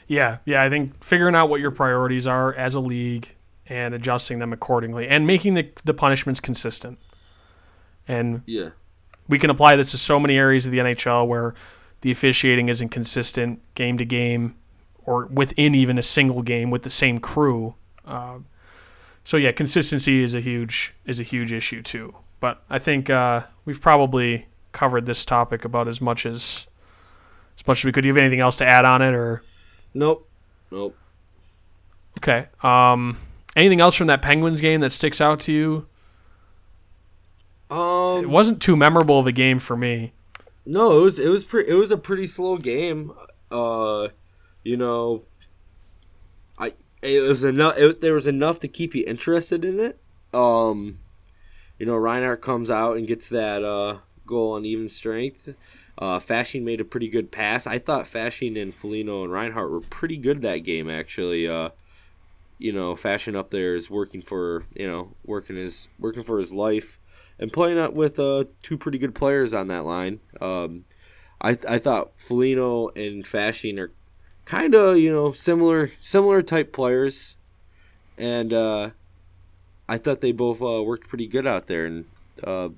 Yeah, yeah. I think figuring out what your priorities are as a league and adjusting them accordingly, and making the the punishments consistent. And Yeah. we can apply this to so many areas of the NHL where the officiating isn't consistent game to game, or within even a single game with the same crew. Uh, so yeah, consistency is a huge is a huge issue too. But I think uh, we've probably covered this topic about as much as as much as we could. Do you have anything else to add on it, or Nope. Nope. okay? Um, anything else from that Penguins game that sticks out to you? Um, It wasn't too memorable of a game for me. No, it was it was pretty it was a pretty slow game. Uh, you know, it was enough. It, there was enough to keep you interested in it. Um, you know, Reinhart comes out and gets that uh goal on even strength. Uh, Fasching made a pretty good pass. I thought Fasching and Foligno and Reinhart were pretty good that game actually. Uh, you know, Fasching up there is working for you know working his working for his life and playing up with uh, two pretty good players on that line. Um, I I thought Foligno and Fasching are kind of you know similar similar type players, and uh, I thought they both uh, worked pretty good out there. And uh,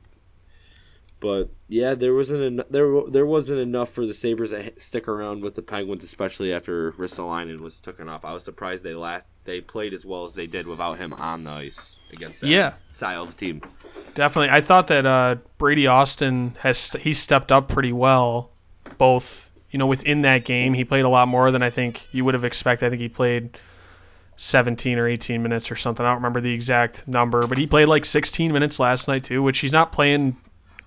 but yeah, there wasn't en- there there wasn't enough for the Sabres to h- stick around with the Penguins, especially after Ristolainen was taken off. I was surprised they la- they played as well as they did without him on the ice against that Yeah. style of team. Definitely, I thought that uh, Brady Austin has he stepped up pretty well, both you know within that game. He played a lot more than I think you would have expected. I think he played 17 or 18 minutes or something. I don't remember the exact number, but he played like 16 minutes last night too, which he's not playing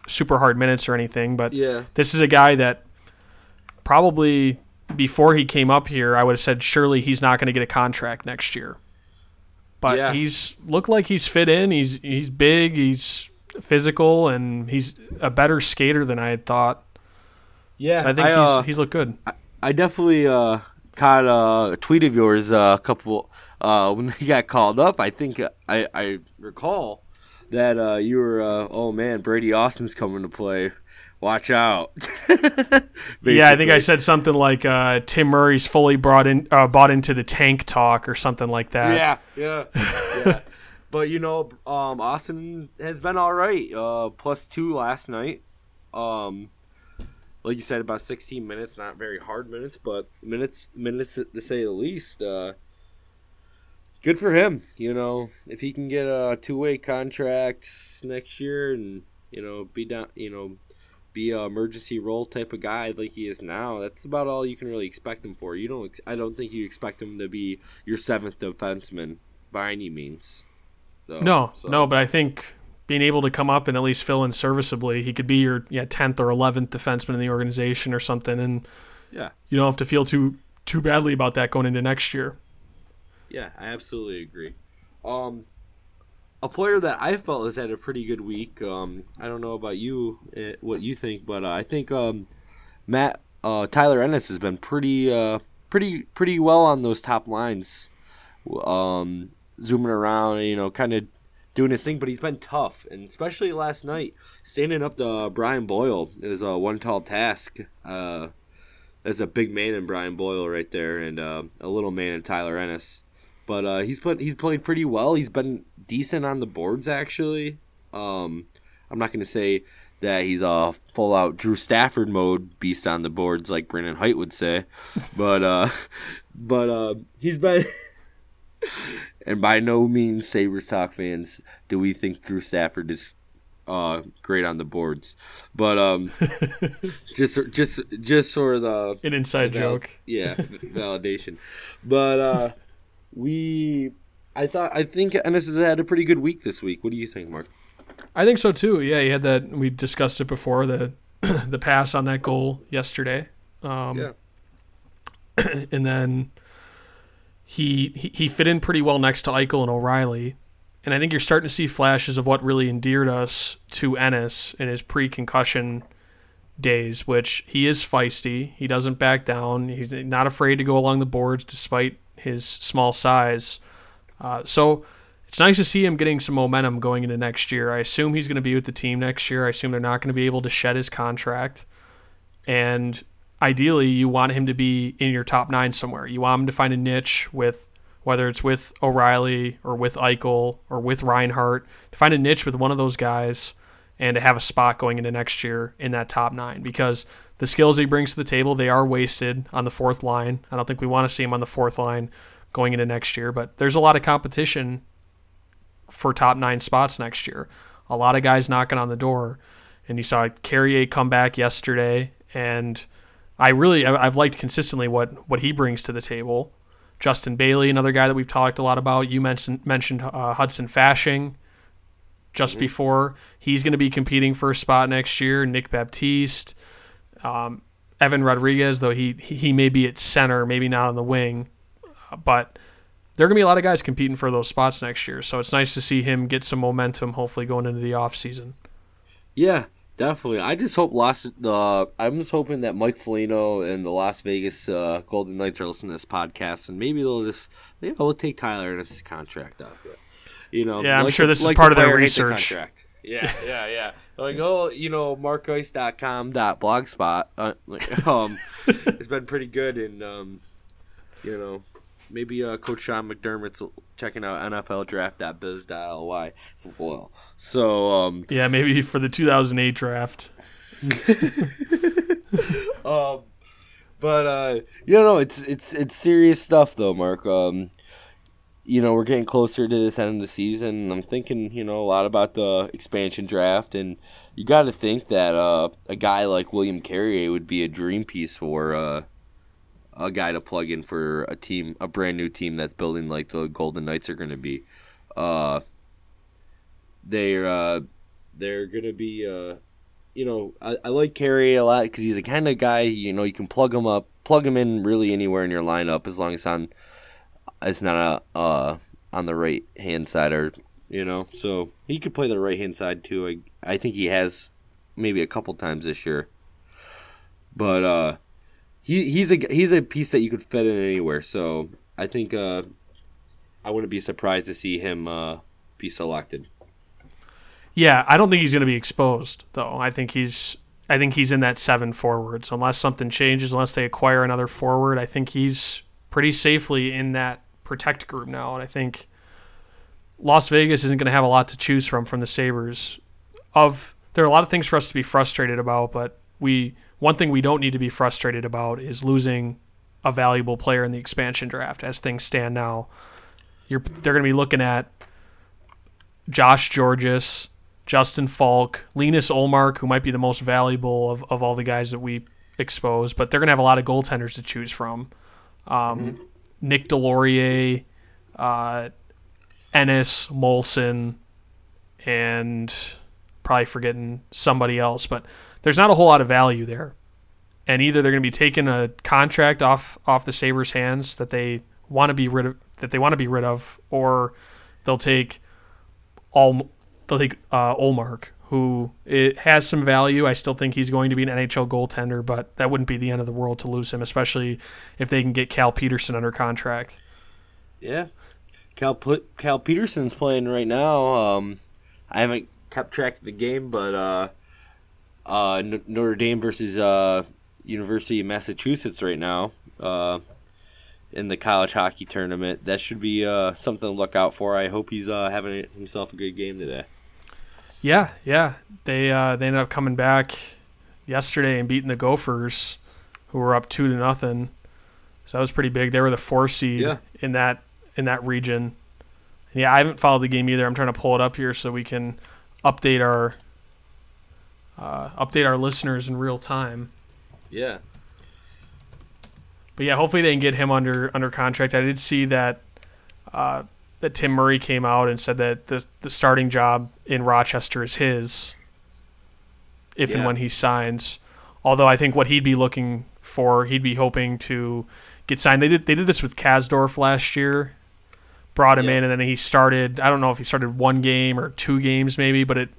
super hard minutes or anything. But Yeah, this is a guy that probably before he came up here, I would have said surely he's not going to get a contract next year. But Yeah. he's looked like he's fit in. He's he's big. He's physical, and he's a better skater than I had thought. Yeah. I think I, uh, he's he's looked good. I definitely uh, caught a tweet of yours uh, a couple uh, when he got called up. I think I, I recall that uh, you were uh, oh man Brady Austin's coming to play. Watch out. Yeah, I think I said something like uh, Tim Murray's fully brought in, uh, bought into the tank talk or something like that. Yeah, yeah, yeah. but you know, um, Austin has been all right. Uh, plus two last night. Um, like you said, about 16 minutes. Not very hard minutes, but minutes, minutes to say the least. Uh, good for him. You know, if he can get a two-way contract next year, and you know, be down, you know. Be a emergency role type of guy like he is now. That's about all you can really expect him for. You don't. I don't think you expect him to be your seventh defenseman by any means. So- No, so- no, but I think being able to come up and at least fill in serviceably, he could be your yeah tenth or eleventh defenseman in the organization or something, and Yeah, you don't have to feel too too badly about that going into next year. yeah, I absolutely agree. Um, a player that I felt has had a pretty good week. Um, I don't know about you, eh, what you think, but uh, I think um, Matt uh, Tyler Ennis has been pretty, uh, pretty, pretty well on those top lines. Um, zooming around, you know, kind of doing his thing, but he's been tough, and especially last night, standing up to uh, Brian Boyle is a one tall task. Uh, there's a big man in Brian Boyle right there, and uh, a little man in Tyler Ennis. But uh, he's put he's played pretty well. He's been decent on the boards actually. Um, I'm not to say that he's a full out Drew Stafford mode beast on the boards like Brandon Height would say, but uh, but uh, he's been. and by no means, Sabres talk fans, do we think Drew Stafford is uh, great on the boards, but um, just just just for the An inside Val- joke. yeah, validation. But uh, we I thought I think Ennis has had a pretty good week this week. What do you think, Mark? I think so too. Yeah, he had that. We discussed it before the the pass on that goal yesterday. Um, Yeah. and then he, he fit in pretty well next to Eichel and O'Reilly. And I think you're starting to see flashes of what really endeared us to Ennis in his pre-concussion days, which he is feisty. He doesn't back down. He's not afraid to go along the boards despite his small size. Uh, so it's nice to see him getting some momentum going into next year. I assume he's going to be with the team next year. I assume they're not going to be able to shed his contract. And ideally, you want him to be in your top nine somewhere. You want him to find a niche with whether it's with O'Reilly or with Eichel or with Reinhart, to find a niche with one of those guys and to have a spot going into next year in that top nine because the skills he brings to the table, they are wasted on the fourth line. I don't think we want to see him on the fourth line going into next year, but there's a lot of competition for top nine spots next year. A lot of guys knocking on the door. And you saw Carrier come back yesterday, and I really I've liked consistently what what he brings to the table. Justin Bailey, another guy that we've talked a lot about. You mentioned mentioned uh, Hudson Fasching just before. He's going to be competing for a spot next year. Nick Baptiste, um, Evan Rodrigues, though he he may be at center, maybe not on the wing, uh, but there are going to be a lot of guys competing for those spots next year. So it's nice to see him get some momentum, hopefully going into the off season. Yeah, definitely. I just hope Las. Uh, I'm just hoping that Mike Foligno and the Las Vegas uh, Golden Knights are listening to this podcast, and maybe they'll just maybe they'll take Tyler and his contract off. You know, Yeah, I'm like sure the- this is like part the of their the research. contract. Yeah, yeah, yeah. Like, oh, you know, markice.com dot blogspot. Uh, like, um, it's been pretty good, and um, you know, maybe uh, Coach Sean McDermott's checking out NFL.draft.biz.ly as well. So, um, Yeah, maybe for the 2008 draft. um, but uh, you know, it's it's it's serious stuff though, Mark. Um, you know, we're getting closer to this end of the season. And I'm thinking, you know, a lot about the expansion draft, and you got to think that uh, a guy like William Carrier would be a dream piece for uh, a guy to plug in for a team, a brand new team that's building like the Golden Knights are going to be. Uh, they're uh, they're going to be. Uh, you know, I, I like Carrier a lot because he's the kind of guy you know you can plug him up, plug him in really anywhere in your lineup as long as on it's not a, uh on the right hand side or you know, so he could play the right hand side too. I I think he has maybe a couple times this year, but uh, he he's a he's a piece that you could fit in anywhere. So I think uh, I wouldn't be surprised to see him uh, be selected. Yeah, I don't think he's going to be exposed though. I think he's I think he's in that seven forwards unless something changes, unless they acquire another forward. I think he's pretty safely in that protect group now, and I think Las Vegas isn't going to have a lot to choose from from the Sabres. Of there are a lot of things for us to be frustrated about, but we one thing we don't need to be frustrated about is losing a valuable player in the expansion draft as things stand now. You're they're going to be looking at Josh Gorges, Justin Falk, Linus Ullmark, who might be the most valuable of, of all the guys that we expose, but they're going to have a lot of goaltenders to choose from. Um, Nick Deslauriers, uh, Ennis, Moulson, and probably forgetting somebody else, but there's not a whole lot of value there. And either they're going to be taking a contract off off the Sabres' hands that they want to be rid of that they want to be rid of, or they'll take all they'll take uh, Ullmark, who it has some value. I still think he's going to be an NHL goaltender, but that wouldn't be the end of the world to lose him, especially if they can get Cal Petersen under contract. Yeah, Cal Cal Petersen's playing right now. Um, I haven't kept track of the game, but uh, uh, N- Notre Dame versus uh, University of Massachusetts right now. Uh, in the college hockey tournament, that should be uh, something to look out for. I hope he's uh, having himself a good game today. Yeah, yeah. They uh, they ended up coming back yesterday and beating the Gophers, who were up two to nothing. So that was pretty big. They were the four seed Yeah. in that in that region. And yeah, I haven't followed the game either. I'm trying to pull it up here so we can update our uh, update our listeners in real time. Yeah, But yeah, hopefully they can get him under under contract. I did see that uh, that Tim Murray came out and said that the the starting job in Rochester is his if and when he signs. Although I think what he'd be looking for, he'd be hoping to get signed. They did they did this with Kasdorf last year. Brought him Yeah. in and then he started I don't know if he started one game or two games maybe, but it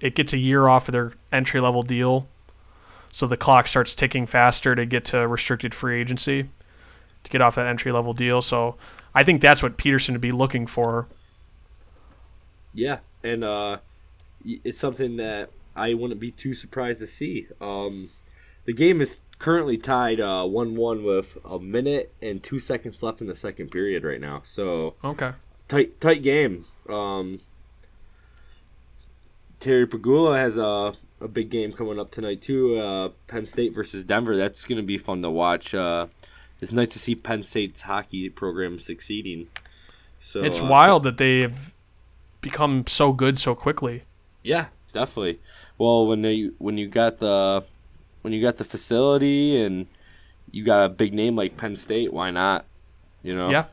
it gets a year off of their entry level deal. So the clock starts ticking faster to get to restricted free agency to get off that entry level deal. So I think that's what Petersen would be looking for. Yeah, and uh, it's something that I wouldn't be too surprised to see. Um, the game is currently tied uh, one-one with a minute and two seconds left in the second period right now. So Okay. tight, tight game. Um, Terry Pegula has a a big game coming up tonight too. Uh, Penn State versus Denver. That's going to be fun to watch. Uh, it's nice to see Penn State's hockey program succeeding. So it's uh, wild that they've become so good so quickly. Yeah, definitely. Well, when you when you got the when you got the facility and you got a big name like Penn State, why not? You know. Yeah.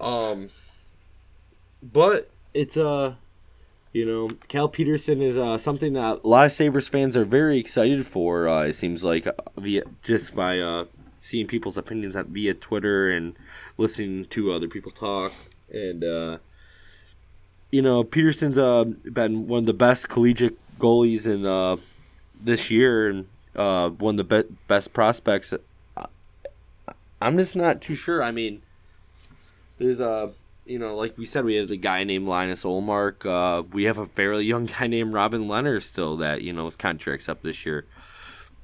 Um. But it's uh, you know, Cal Petersen is uh something that a lot of Sabres fans are very excited for. Uh, it seems like uh, via just by uh seeing people's opinions at via Twitter and listening to other people talk and uh you know Petersen's uh been one of the best collegiate goalies in this year and one of the be- best prospects. I'm just not too sure. I mean, there's a you know like we said we have the guy named Linus Ullmark. Uh, we have a fairly young guy named Robin Lehner still that you know his contract's up this year.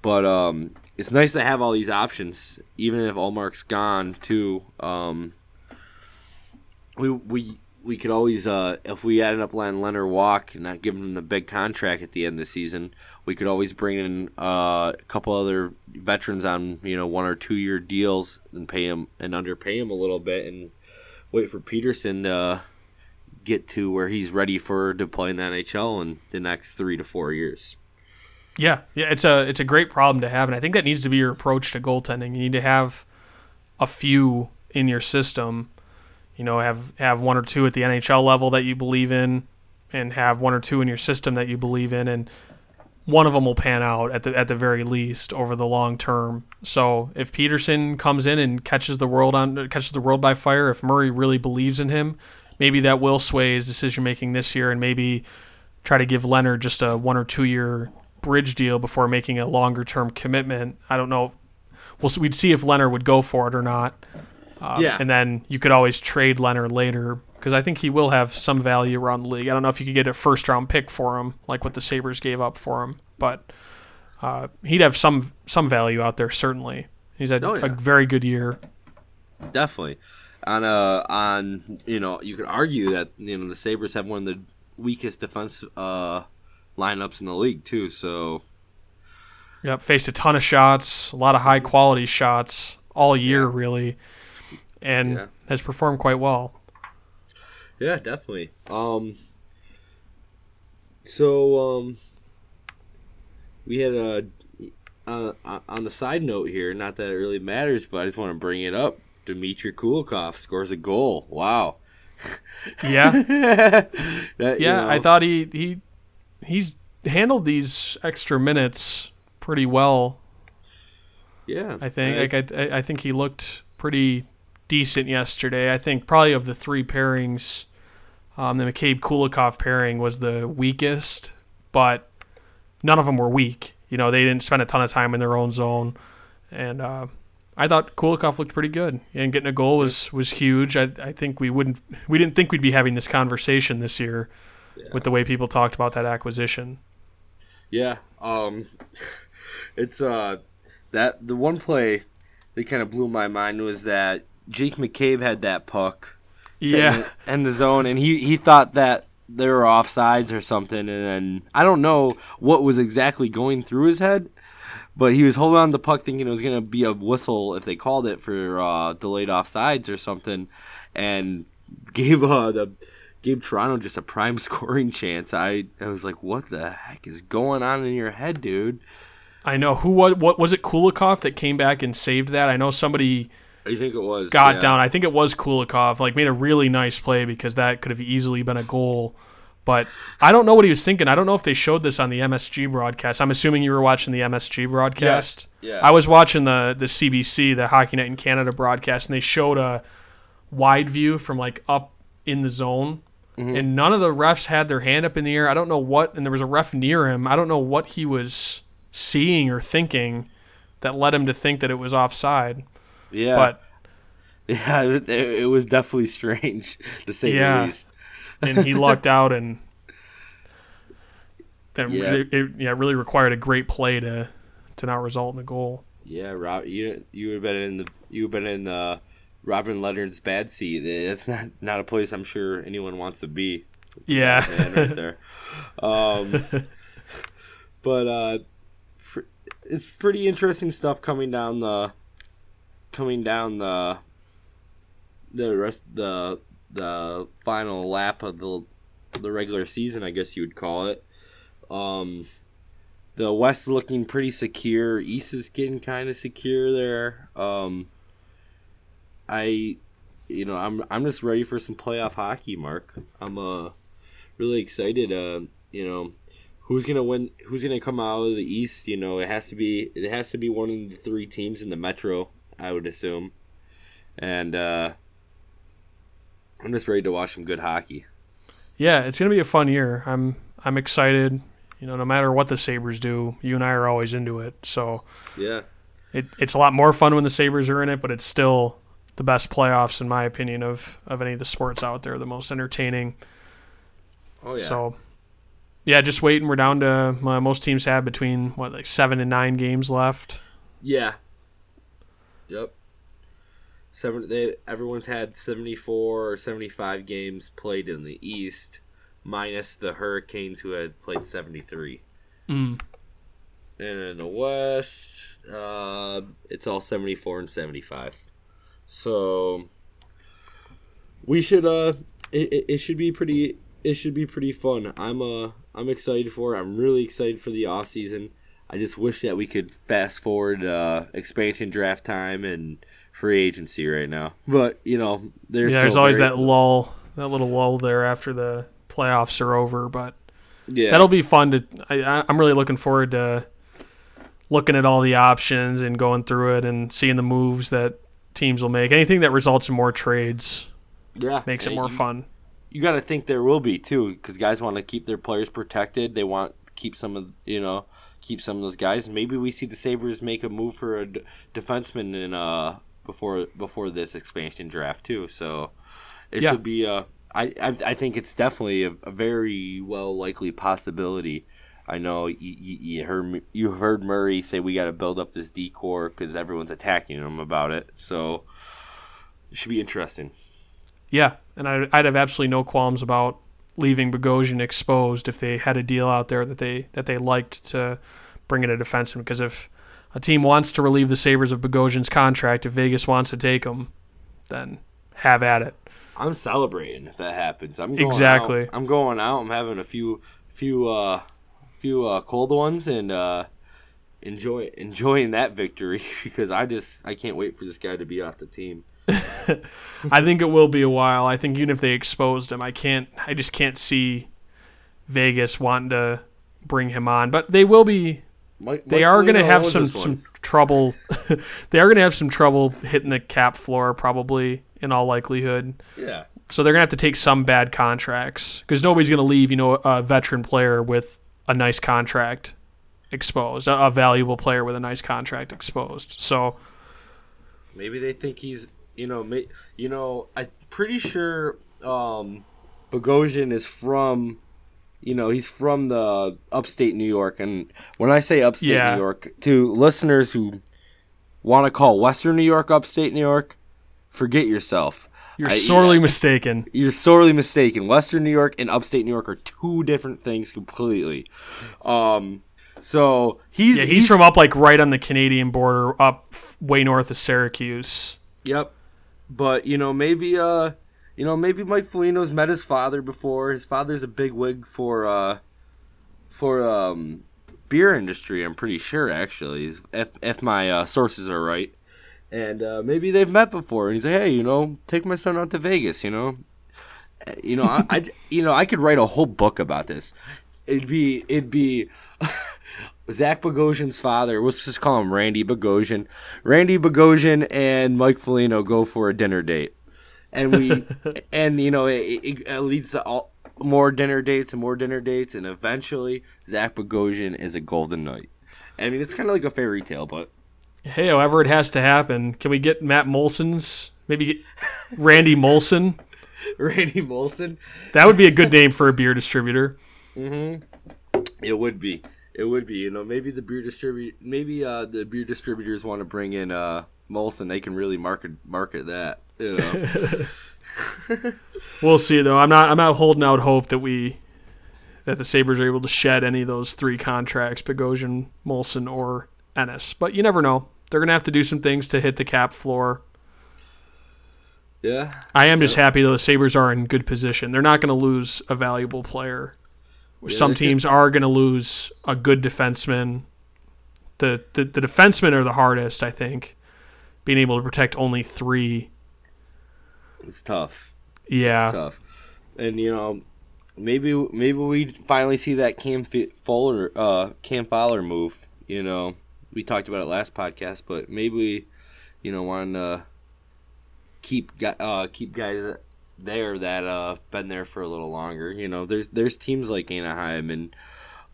But um, it's nice to have all these options, even if Ullmark's gone too. Um, we we we could always uh, if we ended up letting Leonard walk and not giving him the big contract at the end of the season, we could always bring in uh, a couple other veterans on you know one or two year deals and pay him and underpay him a little bit and wait for Petersen to get to where he's ready for to play in the NHL in the next three to four years. Yeah, yeah, it's a it's a great problem to have, and I think that needs to be your approach to goaltending. You need to have a few in your system. You know, have have one or two at the NHL level that you believe in, and have one or two in your system that you believe in, and one of them will pan out at the at the very least over the long term. So if Petersen comes in and catches the world on catches the world by fire, if Murray really believes in him, maybe that will sway his decision making this year, and maybe try to give Lehner just a one or two year bridge deal before making a longer term commitment. I don't know. We'll we'd see if Lehner would go for it or not. Um, Yeah. and then you could always trade Lehner later because I think he will have some value around the league. I don't know if you could get a first round pick for him, like what the Sabres gave up for him, but uh, he'd have some some value out there certainly. He's had Oh, yeah. a very good year. Definitely. On uh on you know you could argue that you know the Sabres have one of the weakest defense uh lineups in the league too. So Yep, faced a ton of shots, a lot of high quality shots all year really, and Yeah. has performed quite well. Yeah, definitely. Um. So um, we had a uh, on the side note here. Not that it really matters, but I just want to bring it up. Dmitry Kulikov scores a goal. Wow. Yeah, That, you yeah. I thought he he he's handled these extra minutes pretty well. Yeah, I think like I I I think he looked pretty decent yesterday. I think probably of the three pairings, um, the McCabe Kulikov pairing was the weakest, but none of them were weak. You know, they didn't spend a ton of time in their own zone, and uh, I thought Kulikov looked pretty good. And getting a goal was was huge. I I think we wouldn't we didn't think we'd be having this conversation this year with the way people talked about that acquisition. Yeah. Um it's uh that the one play that kind of blew my mind was that Jake McCabe had that puck Yeah. in the zone and he he thought that they were offsides or something and then I don't know what was exactly going through his head but he was holding on to the puck thinking it was going to be a whistle if they called it for uh, delayed offsides or something and gave uh, the gave Toronto just a prime scoring chance. I, I was like, what the heck is going on in your head, dude? I know who what what was it Kulikov that came back and saved that? I know somebody I think it was got yeah. down. I think it was Kulikov. Like made a really nice play because that could have easily been a goal. But I don't know what he was thinking. I don't know if they showed this on the MSG broadcast. I'm assuming you were watching the MSG broadcast. Yeah. I was watching the the CBC, the Hockey Night in Canada broadcast, and they showed a wide view from like up in the zone, Mm-hmm. and none of the refs had their hand up in the air. I don't know what, and there was a ref near him. I don't know what he was seeing or thinking that led him to think that it was offside. Yeah. But yeah, it, it was definitely strange to say Yeah. the least. and he lucked out, and that Yeah. it, it- yeah really required a great play to to not result in a goal. Yeah, Rob, you you would have been in the you would have been in the Robin Lehner's bad seat. That's not not a place I'm sure anyone wants to be. Yeah. Right there. Um, but uh, it's pretty interesting stuff coming down the coming down the the rest the the final lap of the the regular season, I guess you would call it. Um, the West looking pretty secure. East is getting kind of secure there. Um, I, you know, I'm I'm just ready for some playoff hockey, Mark. I'm uh really excited. Uh, you know, who's gonna win? Who's gonna come out of the East? You know, it has to be it has to be one of the three teams in the Metro. I would assume, and uh, I'm just ready to watch some good hockey. Yeah, it's gonna be a fun year. I'm I'm excited. You know, no matter what the Sabres do, you and I are always into it. So Yeah. it, it's a lot more fun when the Sabres are in it, but it's still the best playoffs in my opinion of of any of the sports out there. The most entertaining. Oh yeah. So yeah, just waiting. We're down to uh, most teams have between what like seven and nine games left. Yeah. Yep. Seven. They everyone's had seventy four or seventy five games played in the East, minus the Hurricanes who had played seventy three. Mm. And in the West, uh, it's all seventy four and seventy five. So we should uh, it, it, it should be pretty. It should be pretty fun. I'm uh, I'm excited for it. I'm really excited for the off season. I just wish that we could fast forward uh, expansion draft time and free agency right now. But you know, there's yeah, there's always very- that lull, that little lull there after the playoffs are over. But yeah that'll be fun to. I, I- I'm really looking forward to looking at all the options and going through it and seeing the moves that teams will make. Anything that results in more trades yeah makes it more you- fun. you got to think there will be too, because guys want to keep their players protected. They want to keep some of you know keep some of those guys. Maybe we see the Sabres make a move for a d- defenseman in uh before before this expansion draft too. So it Yeah. should be uh I, I I think it's definitely a, a very well likely possibility. I know you, you, you heard you heard Murray say we got to build up this decor because everyone's attacking him about it. So it should be interesting. Yeah, and I'd, I'd have absolutely no qualms about leaving Bogosian exposed if they had a deal out there that they that they liked to bring in a defenseman. Because if a team wants to relieve the Sabres of Bogosian's contract, if Vegas wants to take him, then have at it. I'm celebrating if that happens. I'm going Exactly. Out. I'm going out. I'm having a few few uh few uh cold ones and uh enjoy enjoying that victory because I just I can't wait for this guy to be off the team. I think it will be a while. I think even if they exposed him, I can't. I just can't see Vegas wanting to bring him on. But they will be. Mike, They Mike are going to have some some trouble. they are going to have some trouble hitting the cap floor, probably in all likelihood. yeah. So they're going to have to take some bad contracts because nobody's going to leave. You know, a veteran player with a nice contract exposed, a, a valuable player with a nice contract exposed. So Maybe they think he's you know you know I'm pretty sure um Bogosian is from you know he's from the upstate New York and when I say upstate Yeah. New York to listeners who want to call Western New York upstate New York forget yourself you're I- sorely yeah. mistaken. you're sorely mistaken. Western New York and upstate New York are two different things completely. Um, so he's Yeah, he's, from up like right on the Canadian border, up way north of Syracuse. Yep. But you know, maybe uh, you know, maybe Mike Foligno's met his father before. His father's a big wig for uh, for um, beer industry. I'm pretty sure actually, if if my uh, sources are right. and uh, maybe they've met before. And he's like, hey, you know, take my son out to Vegas. You know, Uh, you know, I, I you know, I could write a whole book about this. It'd be it'd be. Zach Bogosian's father, let's just call him Randy Bogosian. Randy Bogosian and Mike Foligno go for a dinner date, and we, and you know, it, it, it leads to all more dinner dates and more dinner dates, and eventually Zach Bogosian is a golden knight. I mean, it's kind of like a fairy tale, but Hey, however it has to happen, can we get Matt Moulson's maybe Randy Molson? Randy Molson, That would be a good name for a beer distributor. Mm-hmm. it would be, it would be. You know, maybe the beer distribute, maybe uh, the beer distributors want to bring in uh, Molson. They can really market market that. You know, We'll see though. I'm not I'm not holding out hope that we that the Sabres are able to shed any of those three contracts, Bogosian, Moulson, or Ennis. But you never know. They're gonna have to do some things to hit the cap floor. yeah. I am just happy though the Sabres are in good position. They're not gonna lose a valuable player. Some they should- teams are gonna lose a good defenseman. The, the the defensemen are the hardest, I think. Being able to protect only three. It's tough. Yeah. It's tough. And you know, maybe maybe we finally see that Cam Fowler uh Cam Fowler move. You know, we talked about it last podcast, but maybe we, you know, want to keep uh keep guys there that uh been there for a little longer. You know, there's there's teams like Anaheim and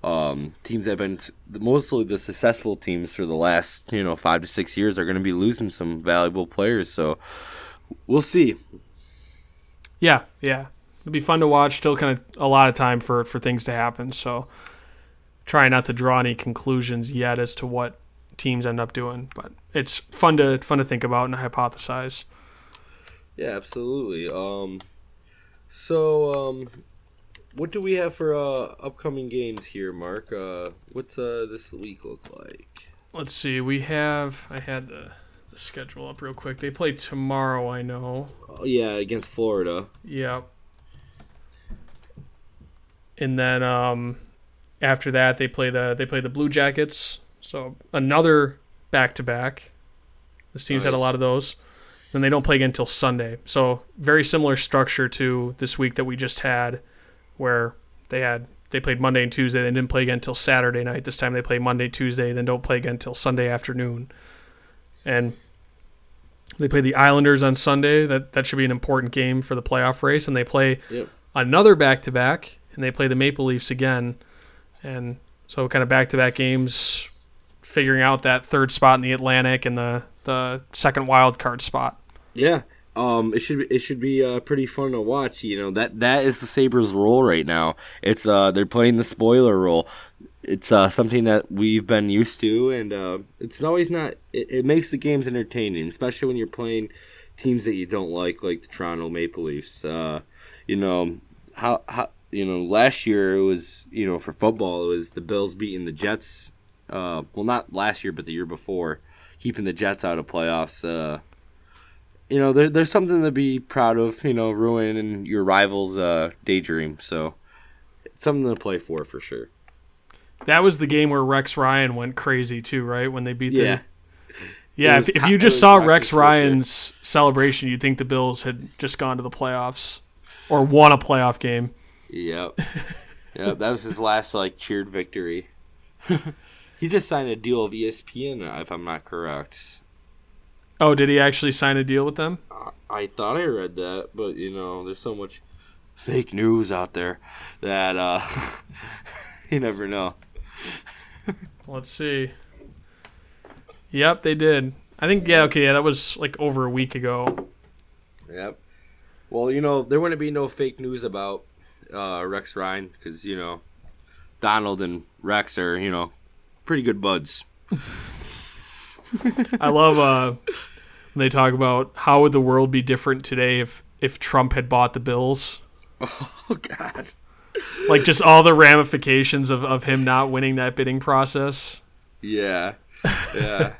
um, teams that have been s- mostly the successful teams for the last you know five to six years are going to be losing some valuable players. So we'll see. Yeah, yeah. It'll be fun to watch. Still kind of a lot of time for for things to happen. So try not to draw any conclusions yet as to what teams end up doing, but it's fun to fun to think about and hypothesize. Yeah, absolutely. Um, so um, what do we have for uh upcoming games here, Mark? Uh, what's uh this week look like? Let's see. We have I had the, the schedule up real quick. They play tomorrow, I know. Oh, yeah, against Florida. Yep. And then um, after that, they play the they play the Blue Jackets. So another back to back. This team's had a lot of those. Then they don't play again until Sunday. So very similar structure to this week that we just had, where they had they played Monday and Tuesday. They didn't play again until Saturday night. This time they play Monday, Tuesday, then don't play again until Sunday afternoon. And they play the Islanders on Sunday. That that should be an important game for the playoff race. And they play Yep. another back to back, and they play the Maple Leafs again. And so kind of back to back games, figuring out that third spot in the Atlantic and the the second wild card spot. Yeah. Um, it should be, it should be uh, pretty fun to watch. You know that that is the Sabres' role right now. It's uh they're playing the spoiler role. It's uh something that we've been used to, and uh, it's always not. It, it makes the games entertaining, especially when you're playing teams that you don't like, like the Toronto Maple Leafs. Uh, you know how how you know last year it was you know for football it was the Bills beating the Jets. Uh, well, not last year, but the year before, keeping the Jets out of playoffs. You know, there, there's something to be proud of, you know, ruining your rival's uh, daydream. So it's something to play for, for sure. That was the game where Rex Ryan went crazy too, right? When they beat Yeah. the yeah. If, if you just saw Rex. Ryan's celebration, you'd think the Bills had just gone to the playoffs or won a playoff game. Yep. yep. That was his last, like, cheered victory. he just signed a deal with E ESPN, if I'm not correct. Oh, did he actually sign a deal with them? I- I thought I read that, but, you know, there's so much fake news out there that uh, you never know. Let's see. Yep, they did. I think yeah, okay, yeah, that was like over a week ago. Yep. Well, you know, there wouldn't be no fake news about uh, Rex Ryan because, you know, Donald and Rex are, you know, pretty good buds. I love uh when they talk about how would the world be different today if if Trump had bought the Bills. Oh, God. Like just all the ramifications of, of him not winning that bidding process. Yeah. Yeah.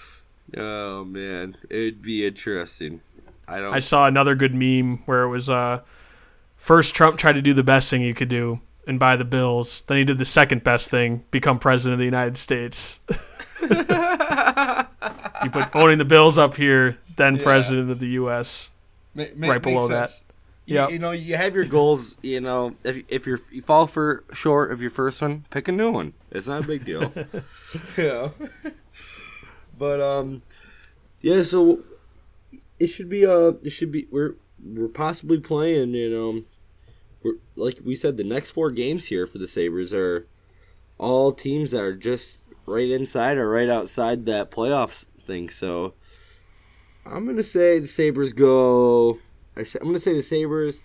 oh, man. It'd be interesting. I don't. I saw another good meme where it was uh first Trump tried to do the best thing he could do, and buy the Bills. Then he did the second best thing, become president of the United States. you put owning the Bills up here, then Yeah. president of the U.S. Ma- ma- Right below makes that. sense. You, you know, you have your goals. You know, if if you're you fall for short of your first one, pick a new one. It's not a big deal. yeah. but um, yeah. So it should be uh, it should be we're we're possibly playing. You know, we're like we said, the next four games here for the Sabres are all teams that are just right inside or right outside that playoffs thing. So I'm gonna say the Sabres go. I'm gonna say the Sabres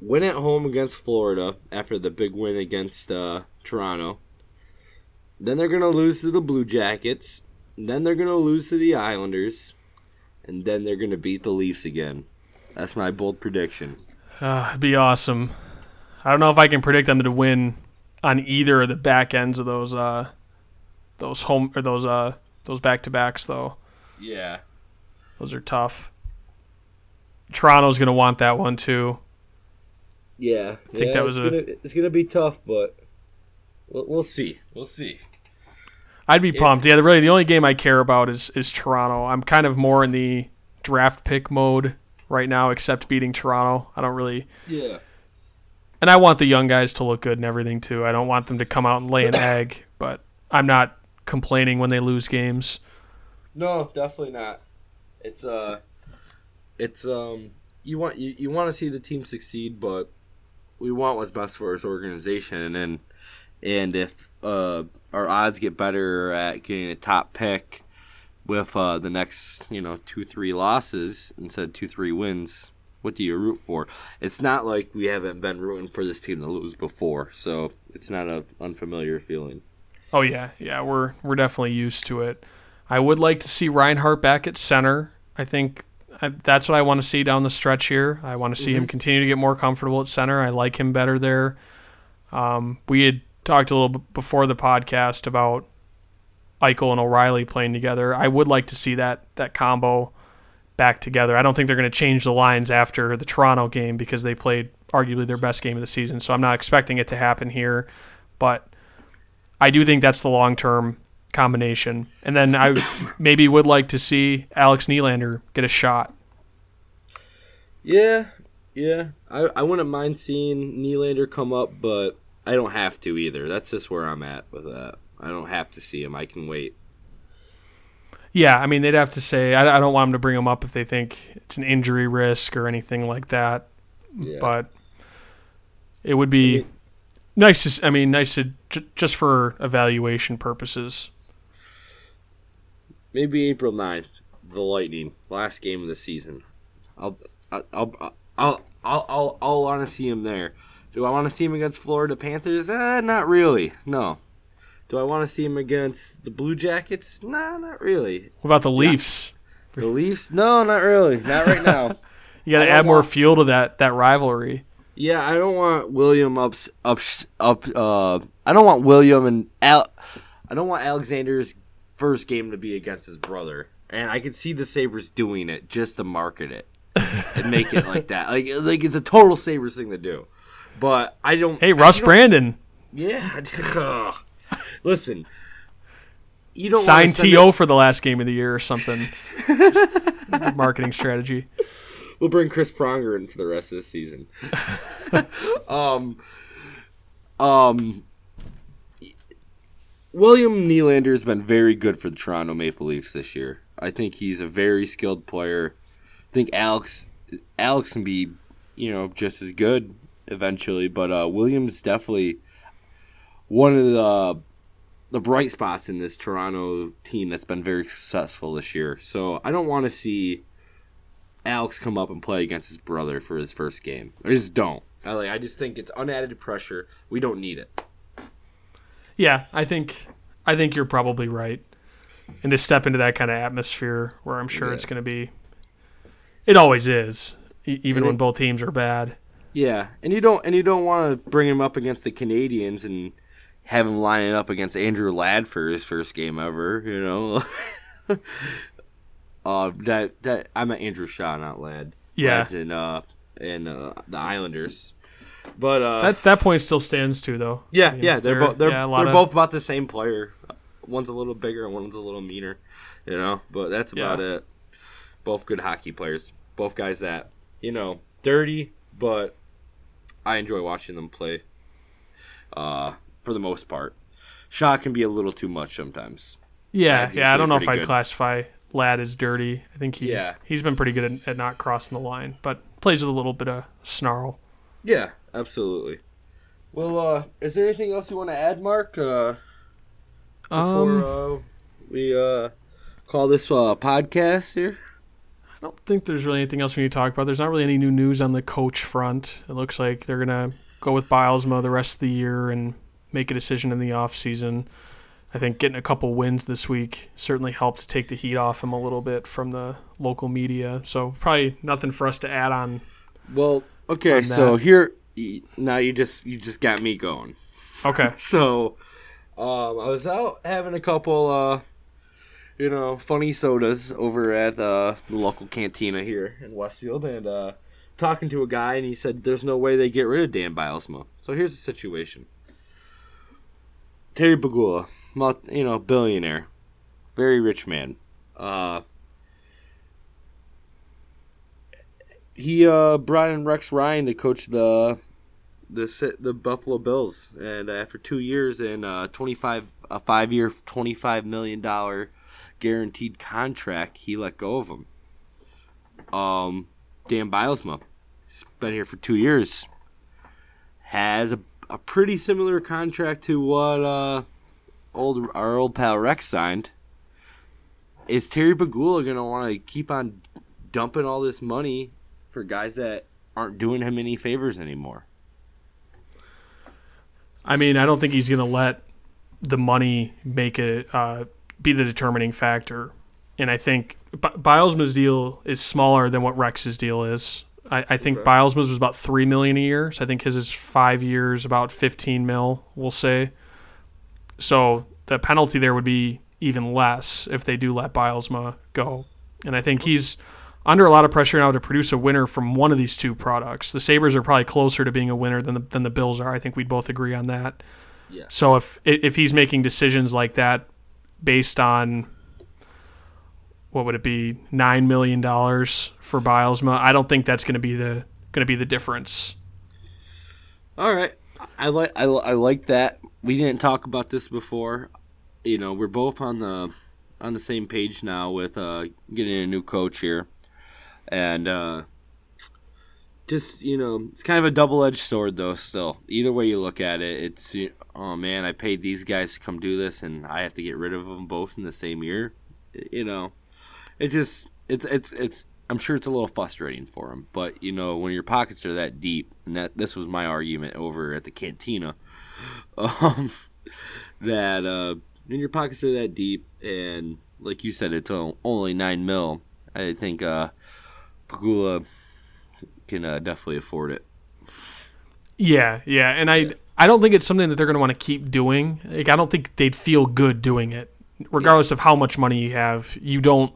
win at home against Florida after the big win against uh, Toronto. Then they're gonna lose to the Blue Jackets. Then they're gonna lose to the Islanders, and then they're gonna beat the Leafs again. That's my bold prediction. Uh, it'd be awesome. I don't know if I can predict them to win on either of the back ends of those uh, those home or those uh those back to backs though. Yeah. Those are tough. Toronto's gonna want that one too. Yeah. I think yeah, that was it's a- gonna, it's gonna be tough, but we'll, we'll see. We'll see. I'd be pumped. Yeah, the really, the only game I care about is is Toronto. I'm kind of more in the draft pick mode right now, except beating Toronto. I don't really, Yeah. and I want the young guys to look good and everything too. I don't want them to come out and lay an egg, but I'm not complaining when they lose games. No, definitely not. It's uh, it's um, you want you, you want to see the team succeed, but we want what's best for this organization, and and if uh our odds get better at getting a top pick with uh the next you know two three losses instead of two three wins. What do you root for? It's not like we haven't been rooting for this team to lose before, so it's not a unfamiliar feeling. Oh yeah, yeah, we're we're definitely used to it. I would like to see Reinhart back at center. I think I, that's what I want to see down the stretch here. I want to see him continue to get more comfortable at center. I like him better there. Um, we had talked a little bit before the podcast about Eichel and O'Reilly playing together. I would like to see that that combo back together. I don't think they're going to change the lines after the Toronto game because they played arguably their best game of the season. So I'm not expecting it to happen here, but I do think that's the long term combination. And then I maybe would like to see Alex Nylander get a shot. Yeah, yeah. I, I wouldn't mind seeing Nylander come up, but I don't have to either. That's just where I'm at with that. I don't have to see him. I can wait. Yeah, I mean they'd have to say I, I don't want them to bring him up if they think it's an injury risk or anything like that. Yeah. But it would be I mean- nice to. I mean, nice to j- just for evaluation purposes. Maybe April 9th, the Lightning, last game of the season. I'll I'll I'll I'll I'll, I'll, I'll want to see him there. Do I want to see him against Florida Panthers? Uh, not really. No. Do I want to see him against the Blue Jackets? Nah, not really. What about the Leafs? The Leafs? No, not really. Not right now. You got to add more want- fuel to that that rivalry. Yeah, I don't want William up up up. Uh, I don't want William and Al. I don't want Alexander's first game to be against his brother, and I can see the Sabres doing it just to market it and make it like that. Like like it's a total Sabres thing to do. But I don't. Hey, Russ don't- Brandon Yeah. ugh. Listen. You don't sign To for the last game of the year or something. Marketing strategy. We'll bring Chris Pronger in for the rest of the season. um, um, William Nylander has been very good for the Toronto Maple Leafs this year. I think he's a very skilled player. I think Alex Alex can be, you know, just as good eventually, but uh, Williams definitely one of the the bright spots in this Toronto team that's been very successful this year. So I don't want to see Alex come up and play against his brother for his first game. I just don't. I like. I just think it's unadded pressure. We don't need it. Yeah, I think I think you're probably right. And to step into that kind of atmosphere where I'm sure Yeah. it's going to be it always is, even And when it- both teams are bad. Yeah, and you don't and you don't want to bring him up against the Canadiens and have him lining up against Andrew Ladd for his first game ever. You know. uh, that that I meant Andrew Shaw, not Ladd. Yeah. In uh in uh, the Islanders. But uh, That that point still stands too, though. yeah, yeah, they're both they're, yeah, they're of- both about the same player. One's a little bigger and one's a little meaner, you know. But that's about Yeah. it. Both good hockey players. Both guys that you know dirty, but I enjoy watching them play. Uh, for the most part, Shaw can be a little too much sometimes. Yeah, yeah. I don't know if I'd good. classify Ladd is dirty. I think he Yeah. he's been pretty good at, at not crossing the line, but plays with a little bit of snarl. Yeah, absolutely. Well, uh, is there anything else you want to add, Mark? Uh, before Um, uh, we uh, call this uh, podcast here. I don't think there's really anything else we need to talk about. There's not really any new news on the coach front. It looks like they're gonna go with Bylsma the rest of the year and make a decision in the off season. I think getting a couple wins this week certainly helped take the heat off him a little bit from the local media. So probably nothing for us to add on. Well, okay, on so here now you just you just got me going. Okay. So, um, I was out having a couple, uh, you know, funny sodas over at uh, the local cantina here in Westfield, and uh, talking to a guy, and he said, "There's no way they get rid of Dan Bylsma." So here's the situation: Terry Pegula, you know, billionaire, very rich man. Uh, he uh, brought in Rex Ryan to coach the the the Buffalo Bills, and after two years and uh, twenty five a five year twenty five million dollar guaranteed contract, he let go of him. Um, Dan Bylsma, he's been here for two years, has a, a pretty similar contract to what uh, old our old pal Rex signed. Is Terry Pegula gonna want to keep on dumping all this money for guys that aren't doing him any favors anymore? I mean, I don't think he's going to let the money make it uh, be the determining factor. And I think B- Bylsma's deal is smaller than what Rex's deal is. I, I think Okay. Bylsma's was about three million a year, so I think his is five years, about fifteen mil. We'll say. So the penalty there would be even less if they do let Bylsma go. And I think he's under a lot of pressure now to produce a winner from one of these two products. The Sabres are probably closer to being a winner than the, than the Bills are. I think we'd both agree on that. Yeah. So if if he's making decisions like that based on what would it be nine million dollars for Bylsma, I don't think that's going to be the going to be the difference. All right, I like I, I like that. We didn't talk about this before. You know, we're both on the on the same page now with uh, getting a new coach here, and uh, just you know, it's kind of a double edged sword though. Still, either way you look at it, it's you- oh man, I paid these guys to come do this, and I have to get rid of them both in the same year. You know, it just it's it's it's I'm sure it's a little frustrating for him, but you know when your pockets are that deep, and that this was my argument over at the cantina, um, that uh, when your pockets are that deep, and like you said, it's only nine mil. I think uh, Pegula can uh, definitely afford it. Yeah, yeah, and I I don't think it's something that they're going to want to keep doing. Like I don't think they'd feel good doing it, regardless of how much money you have. You don't,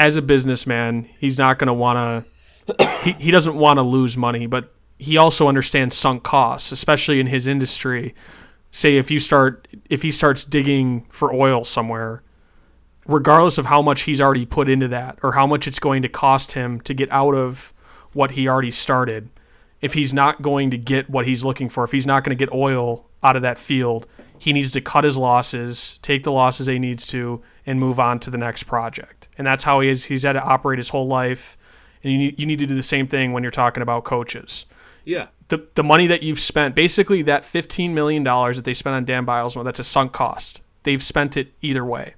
as a businessman, he's not going to want to. He he doesn't want to lose money, but he also understands sunk costs, especially in his industry. Say if you start if he starts digging for oil somewhere, regardless of how much he's already put into that or how much it's going to cost him to get out of what he already started if he's not going to get what he's looking for, if he's not going to get oil out of that field, he needs to cut his losses, take the losses he needs to, and move on to the next project. And that's how he is. He's had to operate his whole life. And you need, you need to do the same thing when you're talking about coaches. Yeah, The, the money that you've spent, basically that $15 million that they spent on Dan Bylsma, that's a sunk cost. They've spent it either way.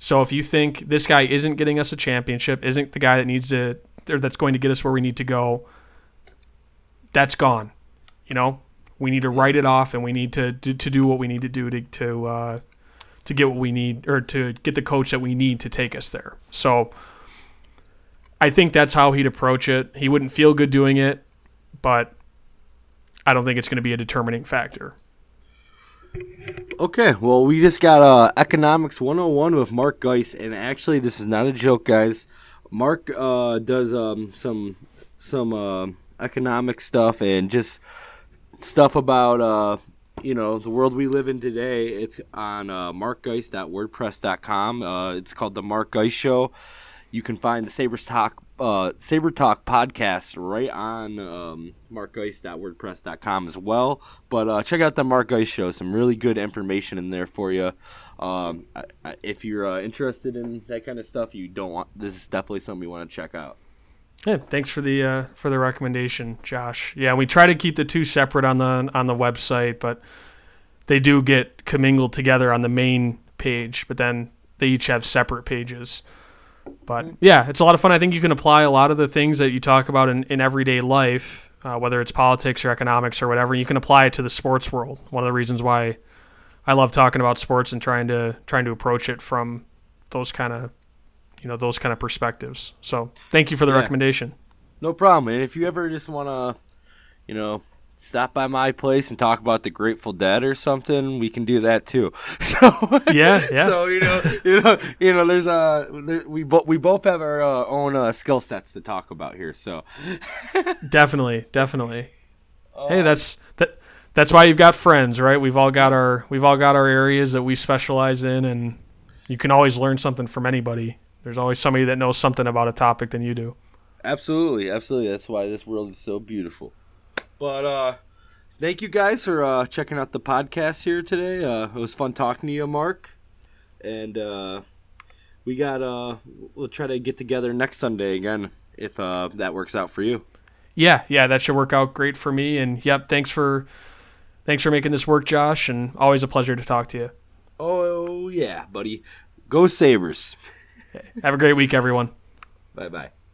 So if you think this guy isn't getting us a championship, isn't the guy that needs to, or that's going to get us where we need to go, that's gone. You know, we need to write it off, and we need to do, to do what we need to do to to uh, to get what we need, or to get the coach that we need to take us there. So, I think that's how he'd approach it. He wouldn't feel good doing it, but I don't think it's going to be a determining factor. Okay, well, we just got uh, Economics 101 with Mark Geist, and actually, this is not a joke, guys. Mark uh, does um, some some uh, economic stuff and just stuff about uh, you know the world we live in today. It's on uh, markgeist.wordpress.com. Uh, it's called the Mark Geist Show. You can find the Sabres Talk uh, Saber Talk podcast right on um, markgeist.wordpress.com as well. But uh, check out the Mark Geist Show. Some really good information in there for you. Um, if you're uh, interested in that kind of stuff, you don't want this is definitely something you want to check out. Yeah, thanks for the uh, for the recommendation, Josh. Yeah, we try to keep the two separate on the on the website, but they do get commingled together on the main page. But then they each have separate pages. But yeah, it's a lot of fun. I think you can apply a lot of the things that you talk about in, in everyday life, uh, whether it's politics or economics or whatever. You can apply it to the sports world. One of the reasons why I love talking about sports and trying to trying to approach it from those kind of you know those kind of perspectives. So thank you for the yeah. recommendation. No problem. And if you ever just want to, you know, stop by my place and talk about the Grateful Dead or something, we can do that too. So yeah, yeah. So you know, you know, you know, there's a there, we both we both have our uh, own uh, skill sets to talk about here. So definitely, definitely. hey, that's that. That's why you've got friends, right? We've all got our we've all got our areas that we specialize in, and you can always learn something from anybody. There's always somebody that knows something about a topic than you do. Absolutely, absolutely. That's why this world is so beautiful. But uh thank you guys for uh checking out the podcast here today. Uh it was fun talking to you, Mark. And uh we got uh we'll try to get together next Sunday again if uh that works out for you. Yeah, yeah, that should work out great for me and yep, thanks for thanks for making this work, Josh, and always a pleasure to talk to you. Oh yeah, buddy. Go Sabres. Have a great week everyone. Bye bye.